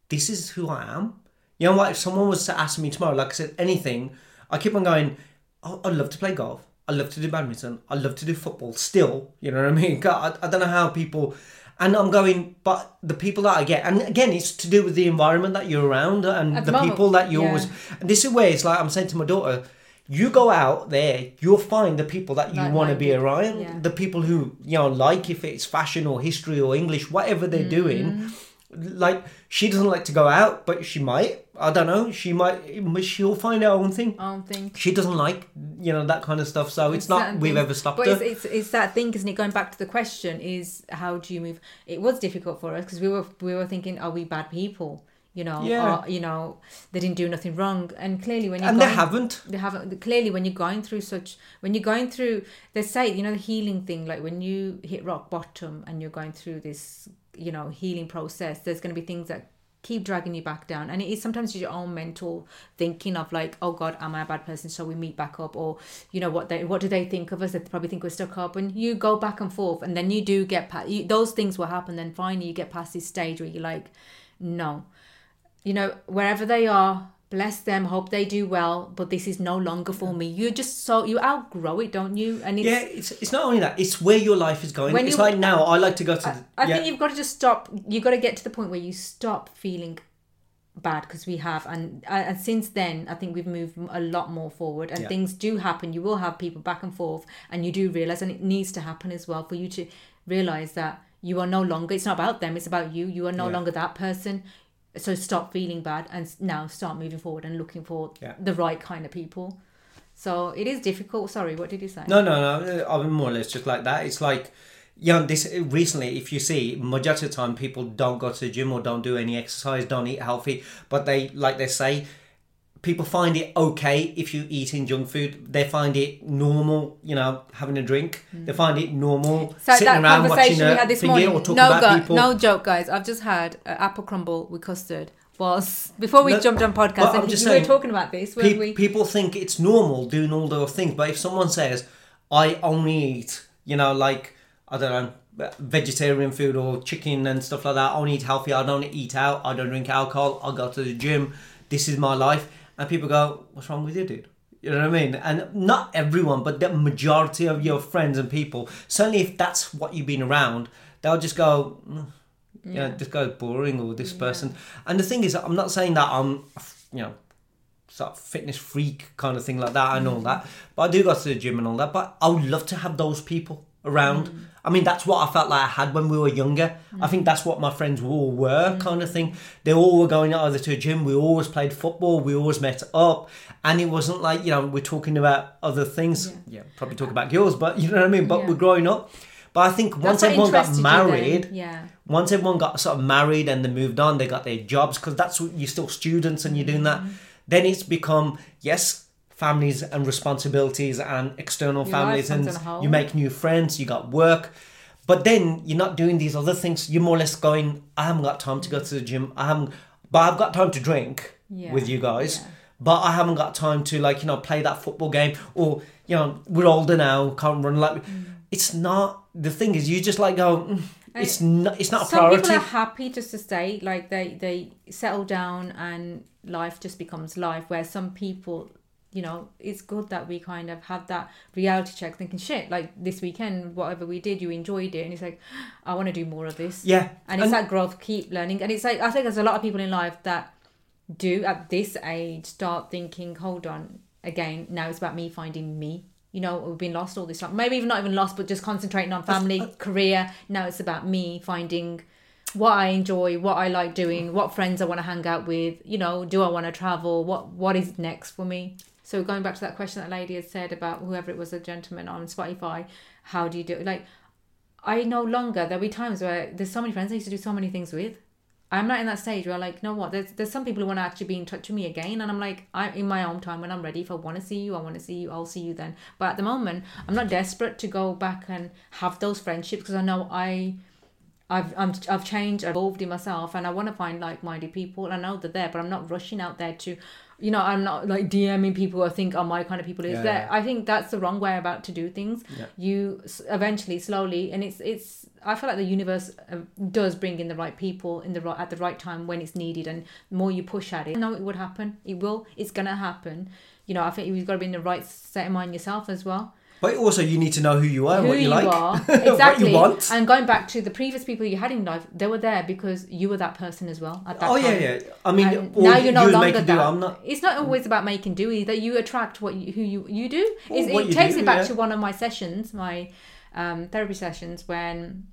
[SPEAKER 2] this is who I am. You know what? If someone was to ask me tomorrow, like I said, anything, I keep on going. Oh, I'd love to play golf. I love to do badminton. I love to do football. Still, you know what I mean? *laughs* God, I, I don't know how people. And I'm going, but the people that I get, and again, it's to do with the environment that you're around and
[SPEAKER 1] At
[SPEAKER 2] the
[SPEAKER 1] the
[SPEAKER 2] people that you
[SPEAKER 1] yeah.
[SPEAKER 2] always. And this is where it's like I'm saying to my daughter, you go out there, you'll find the people that you want to be around,
[SPEAKER 1] yeah.
[SPEAKER 2] the people who you know like if it's fashion or history or English, whatever they're
[SPEAKER 1] mm-hmm. doing.
[SPEAKER 2] Like she doesn't like to go out, but she might. I don't know. She might. She'll find her own thing.
[SPEAKER 1] I don't.
[SPEAKER 2] She doesn't like you know that kind of stuff. So it's, not we've
[SPEAKER 1] things.
[SPEAKER 2] ever stopped
[SPEAKER 1] But
[SPEAKER 2] her.
[SPEAKER 1] it's, it's it's that thing, isn't it? Going back to the question, is how do you move? It was difficult for us because we were we were thinking, are we bad people? You know,
[SPEAKER 2] Yeah.
[SPEAKER 1] or, you know, they didn't do nothing wrong, and clearly when you
[SPEAKER 2] and they haven't.
[SPEAKER 1] they haven't clearly when you're going through such when you're going through they say you know the healing thing like when you hit rock bottom and you're going through this you know healing process there's going to be things that keep dragging you back down. And it is sometimes your own mental thinking of like oh god am i a bad person? Shall we meet back up? Or you know what they what do they think of us? They probably think we're stuck up. And you go back and forth and then you do get past you, those things will happen then finally you get past this stage where you're like no. You know, wherever they are, bless them, hope they do well, but this is no longer for me. You're just so, you outgrow it, don't you? And it's,
[SPEAKER 2] Yeah, it's it's not only that. It's where your life is going. It's
[SPEAKER 1] you-
[SPEAKER 2] like now. I like to go to. the,
[SPEAKER 1] I
[SPEAKER 2] yeah.
[SPEAKER 1] think you've got to just stop, you've got to get to the point where you stop feeling bad because we have and uh, and since then i think we've moved a lot more forward and
[SPEAKER 2] Yeah.
[SPEAKER 1] things do happen you will have people back and forth and you do realize and it needs to happen as well for you to realize that you are no longer it's not about them it's about you you are no
[SPEAKER 2] Yeah.
[SPEAKER 1] longer that person so stop feeling bad and now start moving forward and looking for
[SPEAKER 2] Yeah.
[SPEAKER 1] the right kind of people so it is difficult sorry what did you say
[SPEAKER 2] No, no, no. Uh, I'm more or less just like that. It's like, you know, this uh, recently, if you see, majority of the time, people don't go to the gym or don't do any exercise, don't eat healthy, but they, like they say, people find it okay if you eat in junk food. They find it normal, you know, having a drink. They find it normal
[SPEAKER 1] Mm. So
[SPEAKER 2] sitting around watching
[SPEAKER 1] conversation
[SPEAKER 2] a
[SPEAKER 1] we had this morning,
[SPEAKER 2] or talking
[SPEAKER 1] no,
[SPEAKER 2] about
[SPEAKER 1] gu-
[SPEAKER 2] people.
[SPEAKER 1] no joke, guys. I've just had uh, apple crumble with custard. Was before we
[SPEAKER 2] No,
[SPEAKER 1] jumped on podcast, and
[SPEAKER 2] just
[SPEAKER 1] we
[SPEAKER 2] saying,
[SPEAKER 1] were talking about this.
[SPEAKER 2] Pe-
[SPEAKER 1] we
[SPEAKER 2] People think it's normal doing all those things, but if someone says, "I only eat," you know, like I don't know, vegetarian food or chicken and stuff like that. I only eat healthy. I don't eat out. I don't drink alcohol. I go to the gym. This is my life. And people go, "What's wrong with you, dude?" You know what I mean? And not everyone, but the majority of your friends and people, certainly if that's what you've been around, they'll just go, "Mm, you know, this guy's boring or this person. And the thing is, I'm not saying that I'm, you know, sort of fitness freak kind of thing like that and all that. But I do go to the gym and all that. But I would love to have those people around. I mean, that's what I felt like I had when we were younger. I think that's what my friends all were, kind of thing. They all were going either to a gym. We always played football. We always met up, and it wasn't like you know we're talking about other things. Yeah, probably talk about girls, but you know what I mean. But
[SPEAKER 1] Yeah.
[SPEAKER 2] we're growing up. But I think once
[SPEAKER 1] That's what
[SPEAKER 2] everyone got
[SPEAKER 1] interested you then,
[SPEAKER 2] married,
[SPEAKER 1] yeah.
[SPEAKER 2] once everyone got sort of married and they moved on, they got their jobs because that's what you're still students and you're doing that.
[SPEAKER 1] Mm-hmm.
[SPEAKER 2] Then it's become yes, families and responsibilities and external
[SPEAKER 1] Your
[SPEAKER 2] families and
[SPEAKER 1] comes on hold.
[SPEAKER 2] you make new friends you got work but then you're not doing these other things you're more or less going i haven't got time to go to the gym i haven't but i've got time to drink
[SPEAKER 1] Yeah,
[SPEAKER 2] with you guys
[SPEAKER 1] yeah.
[SPEAKER 2] but i haven't got time to like you know play that football game or you know we're older now can't run like
[SPEAKER 1] Mm.
[SPEAKER 2] it's not the thing is you just like go "Mm, it's not it's not a priority
[SPEAKER 1] Some
[SPEAKER 2] priority
[SPEAKER 1] people are happy just to stay, like they they settle down and life just becomes life. Where some people, you know, it's good that we kind of have that reality check, thinking, shit, like this weekend, whatever we did, you enjoyed it, and it's like, I want to do more of this.
[SPEAKER 2] yeah
[SPEAKER 1] and it's that growth, keep learning, and it's like I think there's a lot of people in life that do at this age start thinking, hold on, again, now it's about me finding me. You know, we've been lost all this time. Maybe even not even lost, but just concentrating on family, career. Now it's about me finding what I enjoy, what I like doing, what friends I want to hang out with. You know, do I want to travel? What What is next for me? So going back to that question that lady had said about whoever it was, a gentleman on Spotify, how do you do it? Like, I no longer there'll be times where there's so many friends I used to do so many things with. I'm not in that stage where like, you know what? There's there's some people who want to actually be in touch with me again, and I'm like, I'm in my own time when I'm ready. If I want to see you, I want to see you. I'll see you then. But at the moment, I'm not desperate to go back and have those friendships because I know I. I've I'm, I've changed, I've evolved in myself, and I want to find like-minded people. I know they're there, but I'm not rushing out there to, you know, I'm not like DMing people I think are my kind of people. Is
[SPEAKER 2] Yeah,
[SPEAKER 1] there?
[SPEAKER 2] yeah.
[SPEAKER 1] I think that's the wrong way about to do things.
[SPEAKER 2] Yeah.
[SPEAKER 1] You eventually, slowly, and it's it's. I feel like the universe uh, does bring in the right people in the right at the right time when it's needed, and the more you push at it, no, it would happen. It will. It's gonna happen. You know, I think you've got to be in the right state of mind yourself as well
[SPEAKER 2] but also you need to know who you are and
[SPEAKER 1] who
[SPEAKER 2] what you,
[SPEAKER 1] you
[SPEAKER 2] like
[SPEAKER 1] are *laughs*
[SPEAKER 2] what
[SPEAKER 1] exactly
[SPEAKER 2] you want
[SPEAKER 1] and going back to the previous people you had in life they were there because you were that person as well at that
[SPEAKER 2] oh
[SPEAKER 1] time
[SPEAKER 2] yeah yeah i mean
[SPEAKER 1] now
[SPEAKER 2] you
[SPEAKER 1] you're no longer
[SPEAKER 2] it do
[SPEAKER 1] that.
[SPEAKER 2] i'm not
[SPEAKER 1] It's not always about making do either. You attract what you, who you you do. It's,
[SPEAKER 2] what
[SPEAKER 1] it takes
[SPEAKER 2] do,
[SPEAKER 1] me back
[SPEAKER 2] yeah.
[SPEAKER 1] to one of my sessions, my um, therapy sessions, when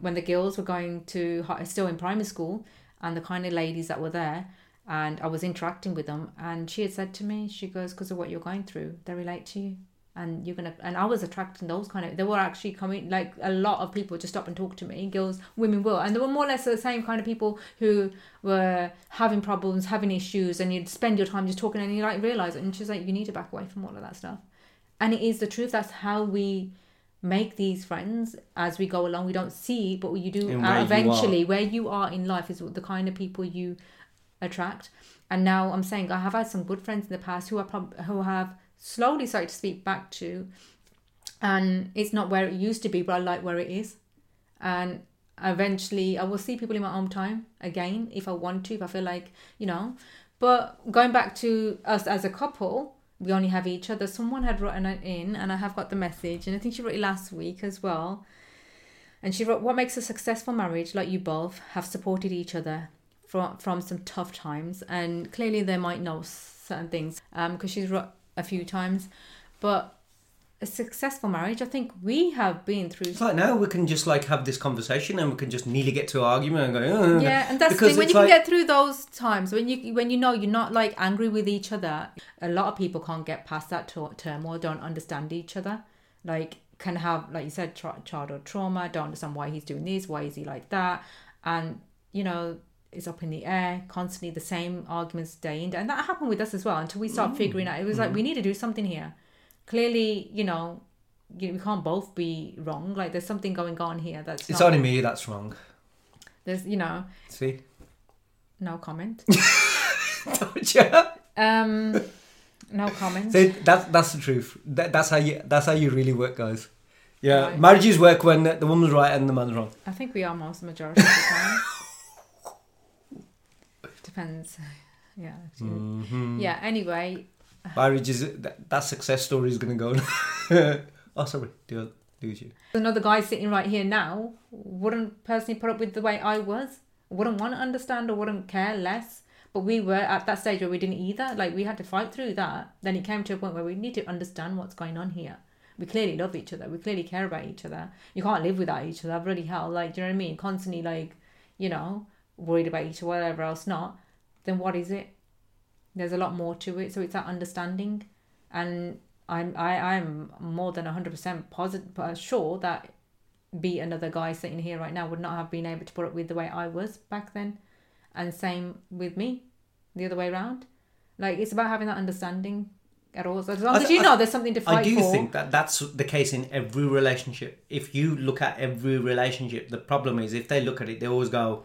[SPEAKER 1] when the girls were going to still in primary school, and the kind of ladies that were there, and I was interacting with them, and she had said to me, she goes, "Because of what you're going through, they relate to you." And you're gonna, and I was attracting those kind of. They were actually coming, like a lot of people just stop and talk to me. Girls, women will, and they were more or less the same kind of people who were having problems, having issues, and you'd spend your time just talking, and you like realize it. And she's like, you need to back away from all of that stuff. And it is the truth. That's how we make these friends as we go along. We don't see, but you do uh,
[SPEAKER 2] where you
[SPEAKER 1] eventually. Where you are in life is the kind of people you attract. And now I'm saying I have had some good friends in the past who are prob- who have slowly started to speak back to, and it's not where it used to be, but I like where it is. And eventually, I will see people in my own time again if I want to, if I feel like you know. But going back to us as a couple, we only have each other. Someone had written it in, and I have got the message, and I think she wrote it last week as well. And she wrote, "What makes a successful marriage? Like you both have supported each other from from some tough times, and clearly they might know certain things, um, because she's wrote a few times, but." A successful marriage, I think we have been through
[SPEAKER 2] it's like now we can just like have this conversation and we can just nearly get to an argument and go "Oh,
[SPEAKER 1] yeah and that's the thing when you can get through those times when you when you know you're not like angry with each other a lot of people can't get past that term or don't understand each other like can have like you said tra- childhood trauma don't understand why he's doing this why is he like that and you know it's up in the air constantly the same arguments day in day and that happened with us as well until we start figuring out it was like we need to do something here clearly you know you, we can't both be wrong like there's something going on here that's
[SPEAKER 2] it's only me that's wrong
[SPEAKER 1] there's you know
[SPEAKER 2] see
[SPEAKER 1] no comment *laughs*
[SPEAKER 2] Don't you?
[SPEAKER 1] Um, no comment.
[SPEAKER 2] See, that's that's the truth. That, that's how you that's how you really work, guys. Yeah,
[SPEAKER 1] Right.
[SPEAKER 2] marriages work when the woman's right and the man's wrong.
[SPEAKER 1] I think we are most majority of the time. *laughs* Depends. *laughs* Yeah.
[SPEAKER 2] Mm-hmm.
[SPEAKER 1] Yeah. Anyway,
[SPEAKER 2] Marriages that, that success story is gonna go. *laughs* oh, sorry, do do you?
[SPEAKER 1] another guy sitting right here now wouldn't personally put up with the way I was. Wouldn't want to understand or wouldn't care less. But we were at that stage where we didn't either. Like we had to fight through that. Then it came to a point where we need to understand what's going on here. We clearly love each other. We clearly care about each other. You can't live without each other. Bloody hell. Like, do you know what I mean? Constantly like, you know, worried about each other, whatever else not. Then what is it? There's a lot more to it. So it's that understanding. And I'm I, I'm more than hundred percent positive uh, sure that be another guy sitting here right now would not have been able to put up with the way I was back then. And same with me, the other way around. Like it's about having that understanding. at all. So as long as you know there's something to fight
[SPEAKER 2] I do
[SPEAKER 1] for.
[SPEAKER 2] think that that's the case in every relationship. If you look at every relationship, the problem is if they look at it, they always go,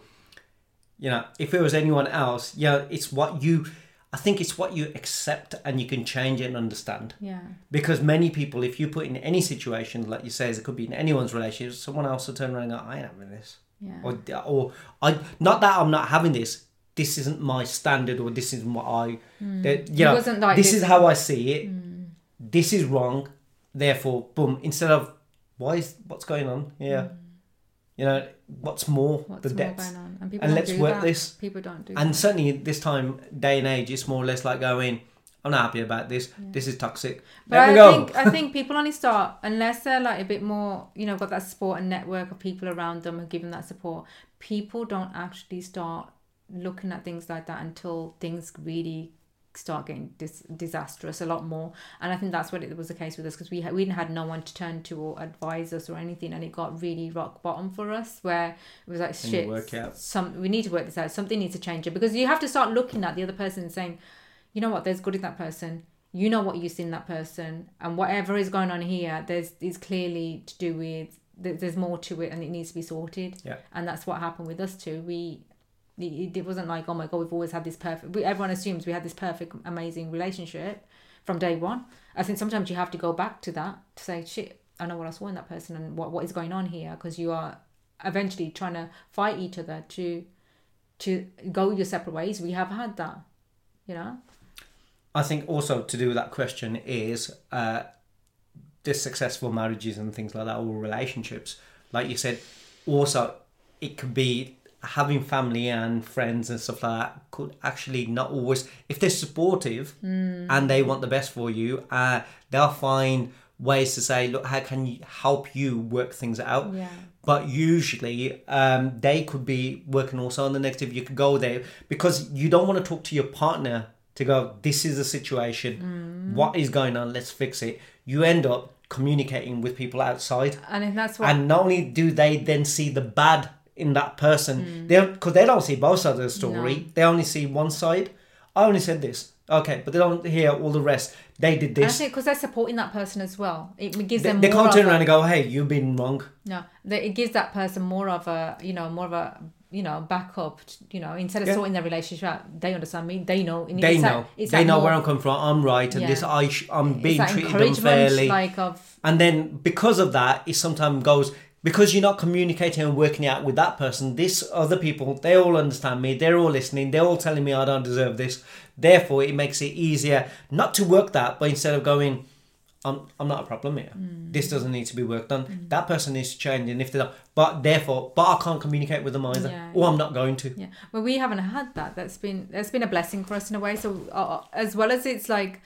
[SPEAKER 2] you know, if it was anyone else, yeah, it's what you. I think it's what you accept and you can change and understand.
[SPEAKER 1] yeah.
[SPEAKER 2] Because many people, if you put in any situation, like you say, it could be in anyone's relationship, someone else will turn around and go, I ain't having this.
[SPEAKER 1] Yeah.
[SPEAKER 2] Or, or I, not that I'm not having this, this isn't my standard or this isn't what I, hmm. that, you
[SPEAKER 1] It
[SPEAKER 2] know,
[SPEAKER 1] wasn't like
[SPEAKER 2] this
[SPEAKER 1] this.
[SPEAKER 2] is how I see it. Hmm. This is wrong. Therefore, boom, instead of, why is, what's going on here? Hmm. You know, what's more,
[SPEAKER 1] What's
[SPEAKER 2] the
[SPEAKER 1] more
[SPEAKER 2] depth.
[SPEAKER 1] going on? And people
[SPEAKER 2] And let's work
[SPEAKER 1] that.
[SPEAKER 2] this.
[SPEAKER 1] People don't do
[SPEAKER 2] And
[SPEAKER 1] that.
[SPEAKER 2] certainly this time, day and age, it's more or less like going, I'm not happy about this. This is toxic.
[SPEAKER 1] But
[SPEAKER 2] Let
[SPEAKER 1] I
[SPEAKER 2] go.
[SPEAKER 1] think I think *laughs* people only start unless they're like a bit more, you know, got that support and network of people around them who give them that support. People don't actually start looking at things like that until things really start getting dis- disastrous a lot more. And I think that's what it was the case with us because we had, we had no one to turn to or advise us or anything, and it got really rock bottom for us where it was like shit. Some we need to work this out. Something needs to change it because you have to start looking at the other person and saying, you know what, there's good in that person. You know what you see in that person, and whatever is going on here, there's is clearly to do with there- there's more to it, and it needs to be sorted.
[SPEAKER 2] Yeah.
[SPEAKER 1] And that's what happened with us too. We it, it wasn't like oh my god we've always had this perfect. We, everyone assumes we had this perfect, amazing relationship from day one. I think sometimes you have to go back to that to say shit. I know what I saw in that person and what what is going on here because you are eventually trying to fight each other to to go your separate ways. We have had that, you know.
[SPEAKER 2] I think also to do with that question is uh, the successful marriages and things like that, or relationships. Like you said, also it could be having family and friends and stuff like that could actually not always, if they're supportive and they want the best for you, uh, they'll find ways to say, look, how can you help you work things out?
[SPEAKER 1] Yeah.
[SPEAKER 2] but usually um, they could be working also on the negative. You could go there because you don't want to talk to your partner to go this is the situation. What is going on? Let's fix it. You end up communicating with people outside.
[SPEAKER 1] And that's what
[SPEAKER 2] and not only do they then see the bad in that person mm. they because they don't see both sides of the story they only see one side i only said this okay but they don't hear all the rest they did this
[SPEAKER 1] because they're supporting that person as well, it gives
[SPEAKER 2] they,
[SPEAKER 1] them
[SPEAKER 2] they can't turn
[SPEAKER 1] a-
[SPEAKER 2] around and go hey you've been wrong
[SPEAKER 1] No, it gives that person more of a you know more of a you know backup. You know, instead of
[SPEAKER 2] Yeah.
[SPEAKER 1] sorting their relationship out, they understand me. They know.
[SPEAKER 2] they
[SPEAKER 1] that-
[SPEAKER 2] know
[SPEAKER 1] it's
[SPEAKER 2] they
[SPEAKER 1] that
[SPEAKER 2] know
[SPEAKER 1] more-
[SPEAKER 2] where i'm coming from i'm right and
[SPEAKER 1] Yeah.
[SPEAKER 2] this i sh- i'm being treated unfairly
[SPEAKER 1] like of
[SPEAKER 2] And then because of that, it sometimes goes because you're not communicating and working out with that person. This other people, they all understand me. They're all listening. They're all telling me I don't deserve this. Therefore, it makes it easier not to work that, but instead of going, I'm, I'm not a problem here.
[SPEAKER 1] Mm.
[SPEAKER 2] This doesn't need to be worked on. That person needs to change. And if they don't, but therefore, but I can't communicate with them either,
[SPEAKER 1] Yeah.
[SPEAKER 2] or I'm not going to.
[SPEAKER 1] Yeah, well, we haven't had that. That's been that's been a blessing for us in a way. So uh, as well as it's like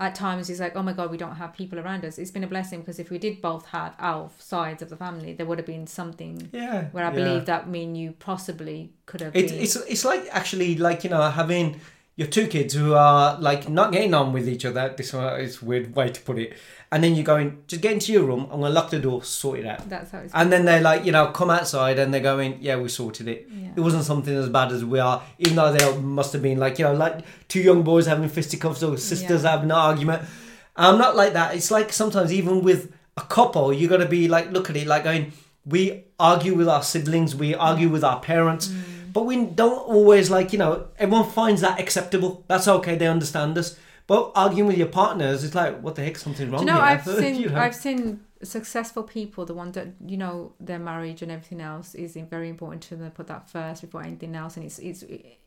[SPEAKER 1] at times it's like oh my god we don't have people around us. It's been a blessing because if we did both have our sides of the family, there would have been something
[SPEAKER 2] Yeah.
[SPEAKER 1] where I
[SPEAKER 2] yeah.
[SPEAKER 1] believe that me and you possibly could have
[SPEAKER 2] It's
[SPEAKER 1] been.
[SPEAKER 2] it's it's like actually like you know having your two kids who are like not getting on with each other. This is a weird way to put it. And then you're going, just get into your room. I'm gonna lock the door, sort it out.
[SPEAKER 1] that's how it's.
[SPEAKER 2] And then they're like you know come outside and they're going, yeah, we sorted it.
[SPEAKER 1] Yeah.
[SPEAKER 2] It wasn't something as bad as we are, even though they must have been like you know like two young boys having fisticuffs or sisters
[SPEAKER 1] Yeah.
[SPEAKER 2] having an argument. I'm not like that. It's like sometimes even with a couple, you got to be like look at it like going. We argue with our siblings, we argue with our parents,
[SPEAKER 1] Mm.
[SPEAKER 2] But we don't always like you know. Everyone finds that acceptable. That's okay. They understand us. But arguing with your partners, it's like what the heck? Something wrong.
[SPEAKER 1] Do you know,
[SPEAKER 2] here.
[SPEAKER 1] I've *laughs* seen
[SPEAKER 2] You know?
[SPEAKER 1] I've seen successful people, the ones that you know their marriage and everything else is very important to them. Put that first before anything else, and it's it's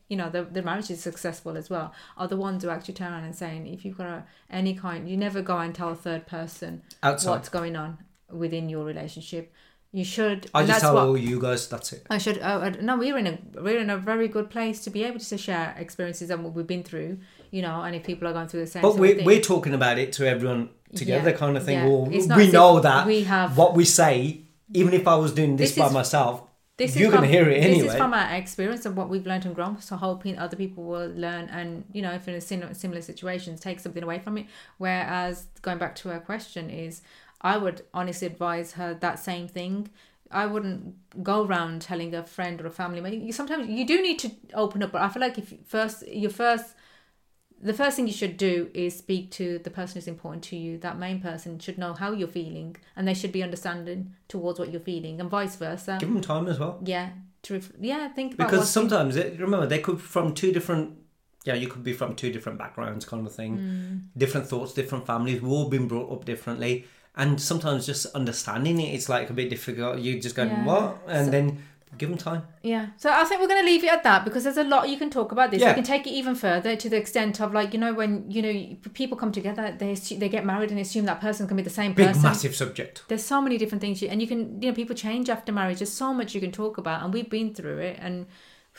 [SPEAKER 1] you know the the marriage is successful as well. Are the ones who actually turn around and saying if you've got a, any kind, you never go and tell a third person
[SPEAKER 2] outside.
[SPEAKER 1] what's going on within your relationship. You should.
[SPEAKER 2] I just
[SPEAKER 1] that's
[SPEAKER 2] tell
[SPEAKER 1] what,
[SPEAKER 2] all you guys. That's it.
[SPEAKER 1] I should. Oh, uh, no, we're in a we're in a very good place to be able to share experiences and what we've been through. You know, and if people are going through the same.
[SPEAKER 2] But we're,
[SPEAKER 1] thing.
[SPEAKER 2] we're talking about it to everyone together,
[SPEAKER 1] Yeah,
[SPEAKER 2] kind of thing.
[SPEAKER 1] yeah. Not
[SPEAKER 2] we know that
[SPEAKER 1] we have-
[SPEAKER 2] what we say, even if I was doing this,
[SPEAKER 1] This
[SPEAKER 2] by
[SPEAKER 1] is-
[SPEAKER 2] myself,
[SPEAKER 1] this
[SPEAKER 2] you're
[SPEAKER 1] is
[SPEAKER 2] going to hear it anyway.
[SPEAKER 1] This is from our experience of what we've learned and grown. So hoping other people will learn and you know if in a similar, similar situations take something away from it. Whereas going back to her question is, I would honestly advise her that same thing. I wouldn't go around telling a friend or a family member. You, sometimes you do need to open up, but I feel like if you first your first the first thing you should do is speak to the person who's important to you. That main person should know how you're feeling, and they should be understanding towards what you're feeling, and vice versa.
[SPEAKER 2] Give them time as well.
[SPEAKER 1] Yeah, to ref- yeah, think about
[SPEAKER 2] Because sometimes, it, remember, they could from two different, yeah, you could be from two different backgrounds, kind of thing.
[SPEAKER 1] Mm.
[SPEAKER 2] Different thoughts, different families. We've all been brought up differently. And sometimes just understanding it, it's like a bit difficult. You just go,
[SPEAKER 1] Yeah.
[SPEAKER 2] what? And
[SPEAKER 1] So-
[SPEAKER 2] then give them time.
[SPEAKER 1] Yeah. So I think we're going to leave it at that because there's a lot you can talk about this.
[SPEAKER 2] Yeah.
[SPEAKER 1] We can take it even further to the extent of like you know when you know people come together, they assume, they get married and assume that person can be the same
[SPEAKER 2] Big,
[SPEAKER 1] person.
[SPEAKER 2] massive subject.
[SPEAKER 1] There's so many different things, you, and you can you know people change after marriage. There's so much you can talk about, and we've been through it, and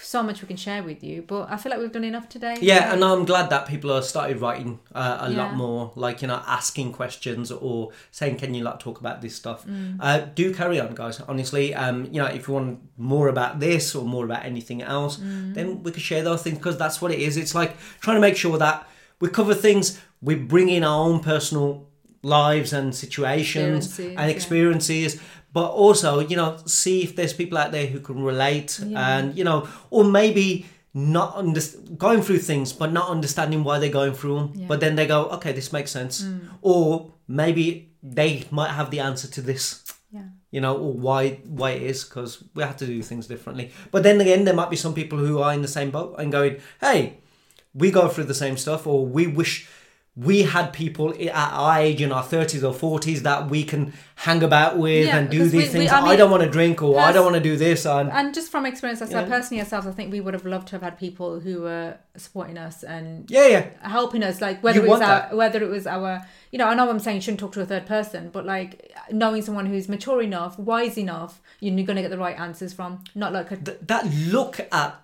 [SPEAKER 1] so much we can share with you. But I feel like we've done enough today.
[SPEAKER 2] Yeah, and I'm glad that people are started writing uh, a lot more, like you know, asking questions or saying, "Can you like talk about this stuff?"
[SPEAKER 1] Mm.
[SPEAKER 2] Uh, do carry on, guys. Honestly, um, you know, if you want more about this or more about anything else,
[SPEAKER 1] Mm.
[SPEAKER 2] then we can share those things because that's what it is. It's like trying to make sure that we cover things. We bring in our own personal lives and situations
[SPEAKER 1] Experiences,
[SPEAKER 2] and
[SPEAKER 1] yeah.
[SPEAKER 2] But also, you know, see if there's people out there who can relate,
[SPEAKER 1] Yeah.
[SPEAKER 2] and you know, or maybe not under, going through things but not understanding why they're going through them
[SPEAKER 1] Yeah.
[SPEAKER 2] but then they go okay this makes sense mm. or maybe they might have the answer to this
[SPEAKER 1] Yeah.
[SPEAKER 2] you know or why why it is because we have to do things differently but then again there might be some people who are in the same boat and going hey we go through the same stuff or we wish we had people at our age in our 30s or 40s that we can hang about with
[SPEAKER 1] Yeah,
[SPEAKER 2] and do these
[SPEAKER 1] we- we-
[SPEAKER 2] things.
[SPEAKER 1] I
[SPEAKER 2] I,
[SPEAKER 1] mean,
[SPEAKER 2] don't want to drink or I don't want to do this and
[SPEAKER 1] And just from experience, I said
[SPEAKER 2] Yeah.
[SPEAKER 1] personally ourselves, I think we would have loved to have had people who were supporting us and
[SPEAKER 2] yeah yeah.
[SPEAKER 1] helping us like whether
[SPEAKER 2] You
[SPEAKER 1] it was our, whether it was our you know i know i'm saying you shouldn't talk to a third person but like knowing someone who's mature enough wise enough you're going to get the right answers from not like a
[SPEAKER 2] th- that look at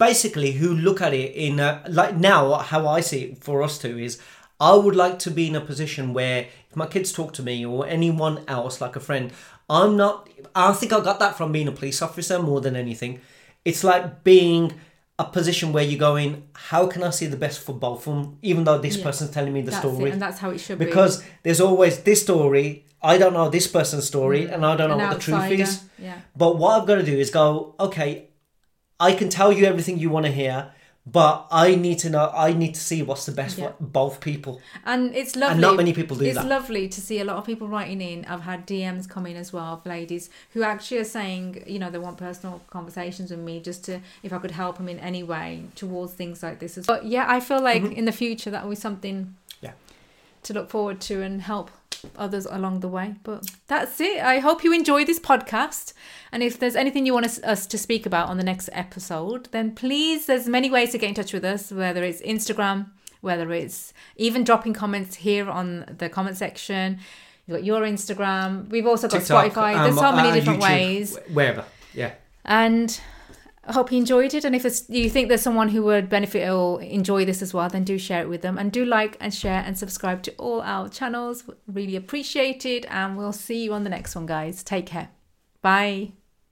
[SPEAKER 2] basically who look at it in a, like now how I see it for us two is I would like to be in a position where if my kids talk to me or anyone else like a friend I'm not I think I got that from being a police officer more than anything. It's like being a position where you're going how can I see the best for both of them even though this
[SPEAKER 1] Yeah.
[SPEAKER 2] person's telling me the story?
[SPEAKER 1] it and that's how it should be.
[SPEAKER 2] Because there's always this story I don't know this person's story mm. and I don't know
[SPEAKER 1] An
[SPEAKER 2] what the truth is.
[SPEAKER 1] yeah.
[SPEAKER 2] But what I've got to do is go, okay, I can tell you everything you want to hear, but I need to know, I need to see what's the best
[SPEAKER 1] Yeah.
[SPEAKER 2] for both people.
[SPEAKER 1] and it's lovely
[SPEAKER 2] And not many people do
[SPEAKER 1] it's
[SPEAKER 2] that.
[SPEAKER 1] lovely to see a lot of people writing in i've had dms come in as well of ladies who actually are saying you know they want personal conversations with me just to if i could help them in any way towards things like this as well but yeah i feel like in the future that will be something
[SPEAKER 2] Mm-hmm. Yeah.
[SPEAKER 1] to look forward to and help others along the way but that's it. I hope you enjoy this podcast. And if there's anything you want us, us to speak about on the next episode then please there's many ways to get in touch with us whether it's instagram whether it's even dropping comments here on the comment section. You've got your instagram. We've also got
[SPEAKER 2] TikTok,
[SPEAKER 1] spotify.
[SPEAKER 2] Um,
[SPEAKER 1] there's so many
[SPEAKER 2] uh,
[SPEAKER 1] different
[SPEAKER 2] YouTube,
[SPEAKER 1] ways.
[SPEAKER 2] Wherever. Yeah.
[SPEAKER 1] and I hope you enjoyed it. And if you think there's someone who would benefit or enjoy this as well, then do share it with them. And do like and share and subscribe to all our channels. Really appreciate it. And we'll see you on the next one, guys. Take care. Bye.